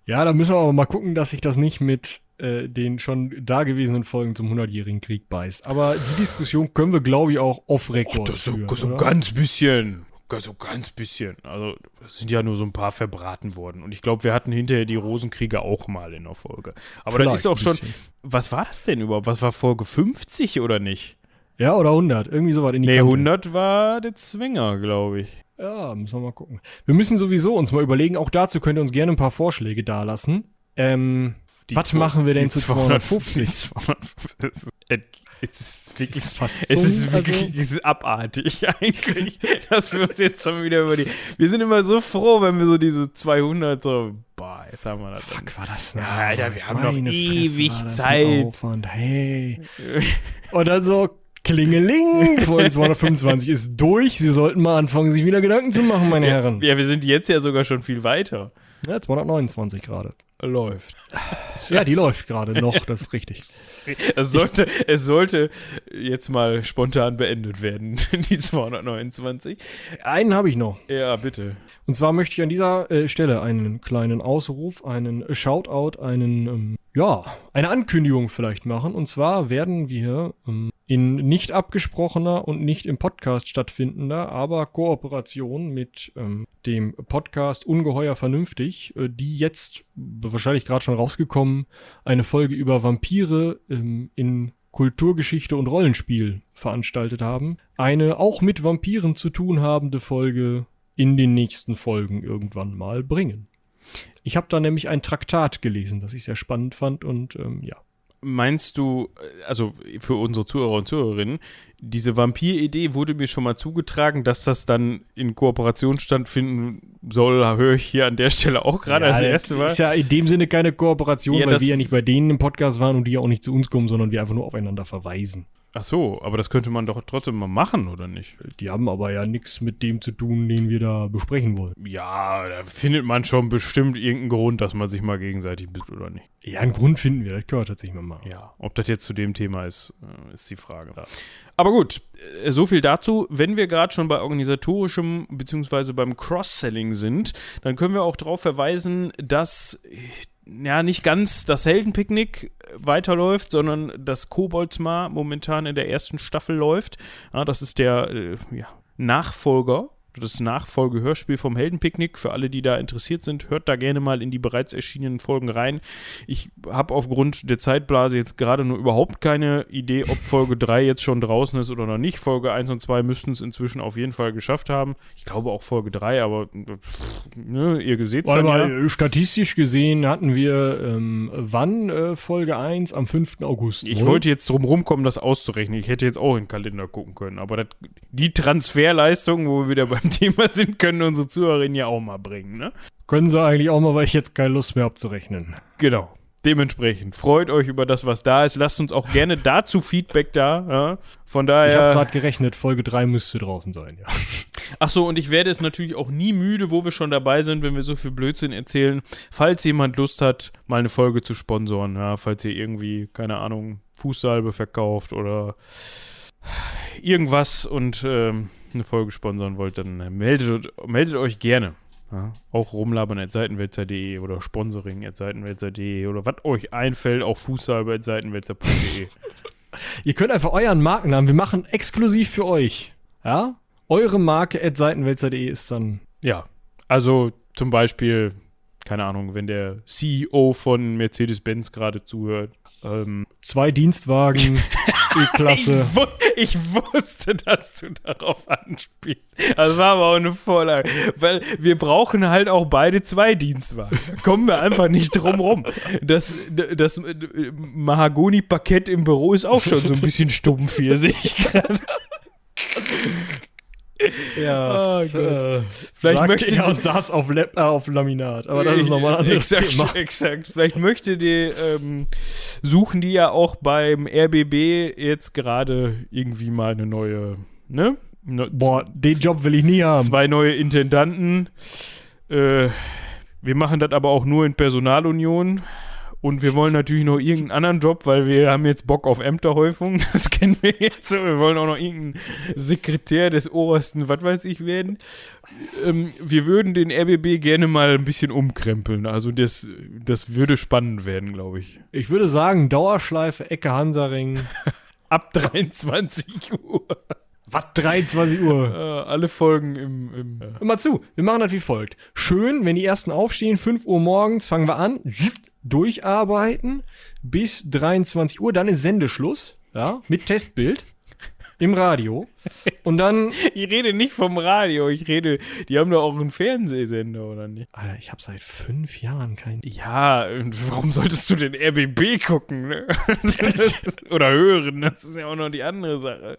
Ja, da müssen wir aber mal gucken, dass sich das nicht mit äh, den schon dagewesenen Folgen zum 100-jährigen Krieg beißt. Aber die Diskussion können wir, glaube ich, auch off-Record das so, führen, so oder? ganz bisschen. So ganz bisschen. Also, es sind ja nur so ein paar verbraten worden. Und ich glaube, wir hatten hinterher die Rosenkriege auch mal in der Folge. Aber das Vielleicht ist auch ein schon. Was war das denn überhaupt? Was war Folge 50 oder nicht? Ja, oder 100. Irgendwie sowas in die Nee, Kante. 100 war der Zwinger, glaube ich. Ja, müssen wir mal gucken. Wir müssen sowieso uns mal überlegen, auch dazu könnt ihr uns gerne ein paar Vorschläge dalassen. Ähm, was machen wir denn zu 250? 250. Es ist wirklich. ist fast Es ist wirklich also- es ist abartig eigentlich, dass wir uns jetzt schon wieder über die. Wir sind immer so froh, wenn wir so diese 200 so. Boah, jetzt haben wir das. dann. Fuck, war das Ja, Alter, wir haben noch ewig Zeit. Hey. Und dann so, Klingeling, Folge 225 ist durch. Sie sollten mal anfangen, sich wieder Gedanken zu machen, meine Herren. Ja, wir sind jetzt ja sogar schon viel weiter. Ja, 229 gerade. Läuft. Ja, die läuft gerade noch, das ist richtig. Es sollte, es sollte jetzt mal spontan beendet werden, die 229. Einen habe ich noch. Ja, bitte. Und zwar möchte ich an dieser äh, Stelle einen kleinen Ausruf, einen Shoutout, einen, ähm, ja, eine Ankündigung vielleicht machen. Und zwar werden wir ähm, in nicht abgesprochener und nicht im Podcast stattfindender, aber Kooperation mit ähm, dem Podcast Ungeheuer Vernünftig, äh, die jetzt wahrscheinlich gerade schon rausgekommen, eine Folge über Vampire ähm, in Kulturgeschichte und Rollenspiel veranstaltet haben. Eine auch mit Vampiren zu tun habende Folge in den nächsten Folgen irgendwann mal bringen. Ich habe da nämlich ein Traktat gelesen, das ich sehr spannend fand und ähm, ja. Meinst du, also für unsere Zuhörer und Zuhörerinnen, diese Vampir-Idee wurde mir schon mal zugetragen, dass das dann in Kooperation stattfinden soll, höre ich hier an der Stelle auch gerade ja, als erste Mal. Ist ja in dem Sinne keine Kooperation, Ja, weil wir ja nicht bei denen im Podcast waren und die ja auch nicht zu uns kommen, sondern wir einfach nur aufeinander verweisen. Ach so, aber das könnte man doch trotzdem mal machen, oder nicht? Die haben aber ja nichts mit dem zu tun, den wir da besprechen wollen. Ja, da findet man schon bestimmt irgendeinen Grund, dass man sich mal gegenseitig bist, oder nicht? Ja, einen Grund finden wir, das können wir tatsächlich mal machen. Ja, ob das jetzt zu dem Thema ist, äh, ist die Frage. Ja. Aber gut, äh, so viel dazu. Wenn wir gerade schon bei organisatorischem bzw. beim Cross-Selling sind, dann können wir auch darauf verweisen, dass ja nicht ganz das Heldenpicknick weiterläuft, sondern das Koboldsmar momentan in der ersten Staffel läuft. Ja, das ist der äh, ja, Nachfolger das Nachfolgehörspiel vom Heldenpicknick. Für alle, die da interessiert sind, hört da gerne mal in die bereits erschienenen Folgen rein. Ich habe aufgrund der Zeitblase jetzt gerade nur überhaupt keine Idee, ob Folge 3 jetzt schon draußen ist oder noch nicht. Folge 1 und 2 müssten es inzwischen auf jeden Fall geschafft haben. Ich glaube auch Folge 3, aber pff, ne, ihr seht es ja. Statistisch gesehen hatten wir ähm, wann äh, Folge 1? Am 5. August. Ich wollte jetzt drum rumkommen, das auszurechnen. Ich hätte jetzt auch in den Kalender gucken können, aber das, die Transferleistung, wo wir wieder beim Thema sind, können unsere Zuhörerinnen ja auch mal bringen, ne? Können sie eigentlich auch mal, weil ich jetzt keine Lust mehr abzurechnen. Genau. Dementsprechend freut euch über das, was da ist. Lasst uns auch gerne dazu Feedback da. Ja? Von daher. Ich habe gerade gerechnet, Folge 3 müsste draußen sein, ja. Ach so, und ich werde es natürlich auch nie müde, wo wir schon dabei sind, wenn wir so viel Blödsinn erzählen. Falls jemand Lust hat, mal eine Folge zu sponsoren, ja, falls ihr irgendwie, keine Ahnung, Fußsalbe verkauft oder irgendwas und ähm, eine Folge sponsern wollt, dann äh, meldet, meldet euch gerne. Ja, auch rumlabern at seitenwälzer.de oder Sponsoring at seitenwälzer.de oder was euch einfällt, auch Fußsalbe at seitenwälzer.de. Ihr könnt einfach euren Markennamen, wir machen exklusiv für euch. Ja? Eure Marke at seitenwälzer.de ist dann. Ja, also zum Beispiel, keine Ahnung, wenn der CEO von Mercedes-Benz gerade zuhört, ähm, Zwei Dienstwagen, E-Klasse. ich, ich, wusste, dass du darauf anspielst. Das war aber auch eine Vorlage. Weil wir brauchen halt auch beide zwei Dienstwagen. Da kommen wir einfach nicht drum rum. Das, das Mahagoni-Parkett im Büro ist auch schon so ein bisschen stumpf hier, sehe ich gerade. Ja, oh, äh, vielleicht möchte er und saß auf, Lab, äh, auf Laminat, aber das ist nochmal ein anderes exakt, Thema. Exakt. Vielleicht möchte die, ähm, suchen die ja auch beim RBB jetzt gerade irgendwie mal eine neue, ne? Boah, den Job will ich nie haben. Zwei neue Intendanten. Äh, wir machen das aber auch nur in Personalunion. Und wir wollen natürlich noch irgendeinen anderen Job, weil wir haben jetzt Bock auf Ämterhäufung. Das kennen wir jetzt. Wir wollen auch noch irgendeinen Sekretär des obersten, was weiß ich, werden. Ähm, wir würden den RBB gerne mal ein bisschen umkrempeln. Also das, das würde spannend werden, glaube ich. Ich würde sagen, Dauerschleife, Ecke Hansaring. Ab 23 Uhr. Was? 23 Uhr? Äh, alle Folgen im. im Hör mal zu, wir machen das wie folgt. Schön, wenn die ersten aufstehen, 5 Uhr morgens, fangen wir an, durcharbeiten bis 23 Uhr, dann ist Sendeschluss, ja, mit Testbild im Radio. Und dann. Ich rede nicht vom Radio, ich rede, die haben doch auch einen Fernsehsender, oder nicht? Alter, ich habe seit fünf Jahren keinen. Ja, und warum solltest du den RBB gucken, ne? oder hören? Das ist ja auch noch die andere Sache.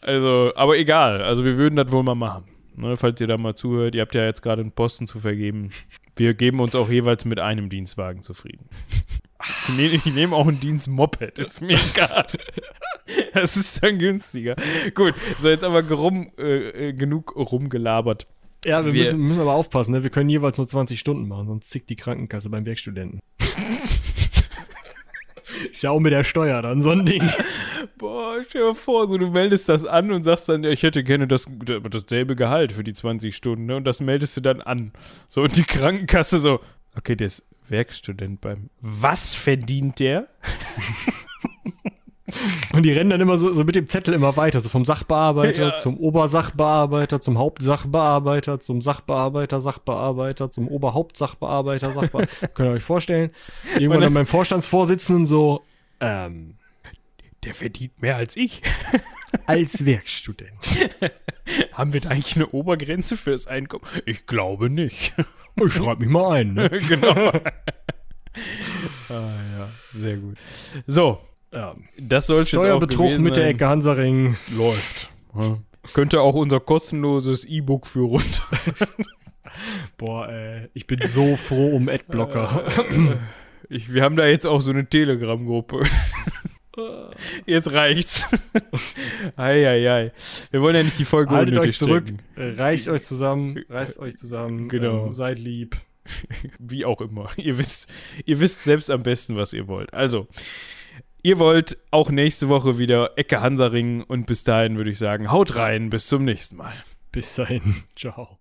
Also, aber egal. Also, wir würden das wohl mal machen. Ne, falls ihr da mal zuhört, ihr habt ja jetzt gerade einen Posten zu vergeben. Wir geben uns auch jeweils mit einem Dienstwagen zufrieden. Ich nehme, ich nehme auch einen Dienstmoped, ist mir egal. Das ist dann günstiger. Gut, so jetzt aber gerum, äh, genug rumgelabert. Ja, wir, wir müssen, müssen, aber aufpassen, ne? wir können jeweils nur 20 Stunden machen, sonst zickt die Krankenkasse beim Werkstudenten. Ist ja auch mit der Steuer dann so ein Ding. Boah, stell dir vor, so du meldest das an und sagst dann, ich hätte gerne das, dasselbe Gehalt für die 20 Stunden, ne? Und das meldest du dann an. So, und die Krankenkasse so, okay, der ist Werkstudent beim. Was verdient der? Und die rennen dann immer so, so mit dem Zettel immer weiter, so vom Sachbearbeiter ja. zum Obersachbearbeiter, zum Hauptsachbearbeiter, zum Sachbearbeiter, Sachbearbeiter, zum Oberhauptsachbearbeiter, Sachbearbeiter. Könnt ihr euch vorstellen? Irgendwann dann beim Vorstandsvorsitzenden so, ähm, der verdient mehr als ich. als Werkstudent. Haben wir da eigentlich eine Obergrenze fürs Einkommen? Ich glaube nicht. Ich schreibe mich mal ein. Ne? genau. ah ja, sehr gut. So, ja, das soll Steuerbetrug mit der Ecke Hansaring. Läuft. Ja. Könnte auch unser kostenloses E-Book für runter. Boah, ey, ich bin so froh um Adblocker. ich, wir haben da jetzt auch so eine Telegram-Gruppe. Jetzt reicht's. Eieiei. Wir wollen ja nicht die Folge Haltet unnötig euch zurück, strecken. reicht euch zusammen, reißt euch zusammen, Genau. ähm, seid lieb. Wie auch immer. Ihr wisst, ihr wisst selbst am besten, was ihr wollt. Also, ihr wollt auch nächste Woche wieder Ecke Hansaring und bis dahin würde ich sagen, haut rein, bis zum nächsten Mal. Bis dahin, ciao.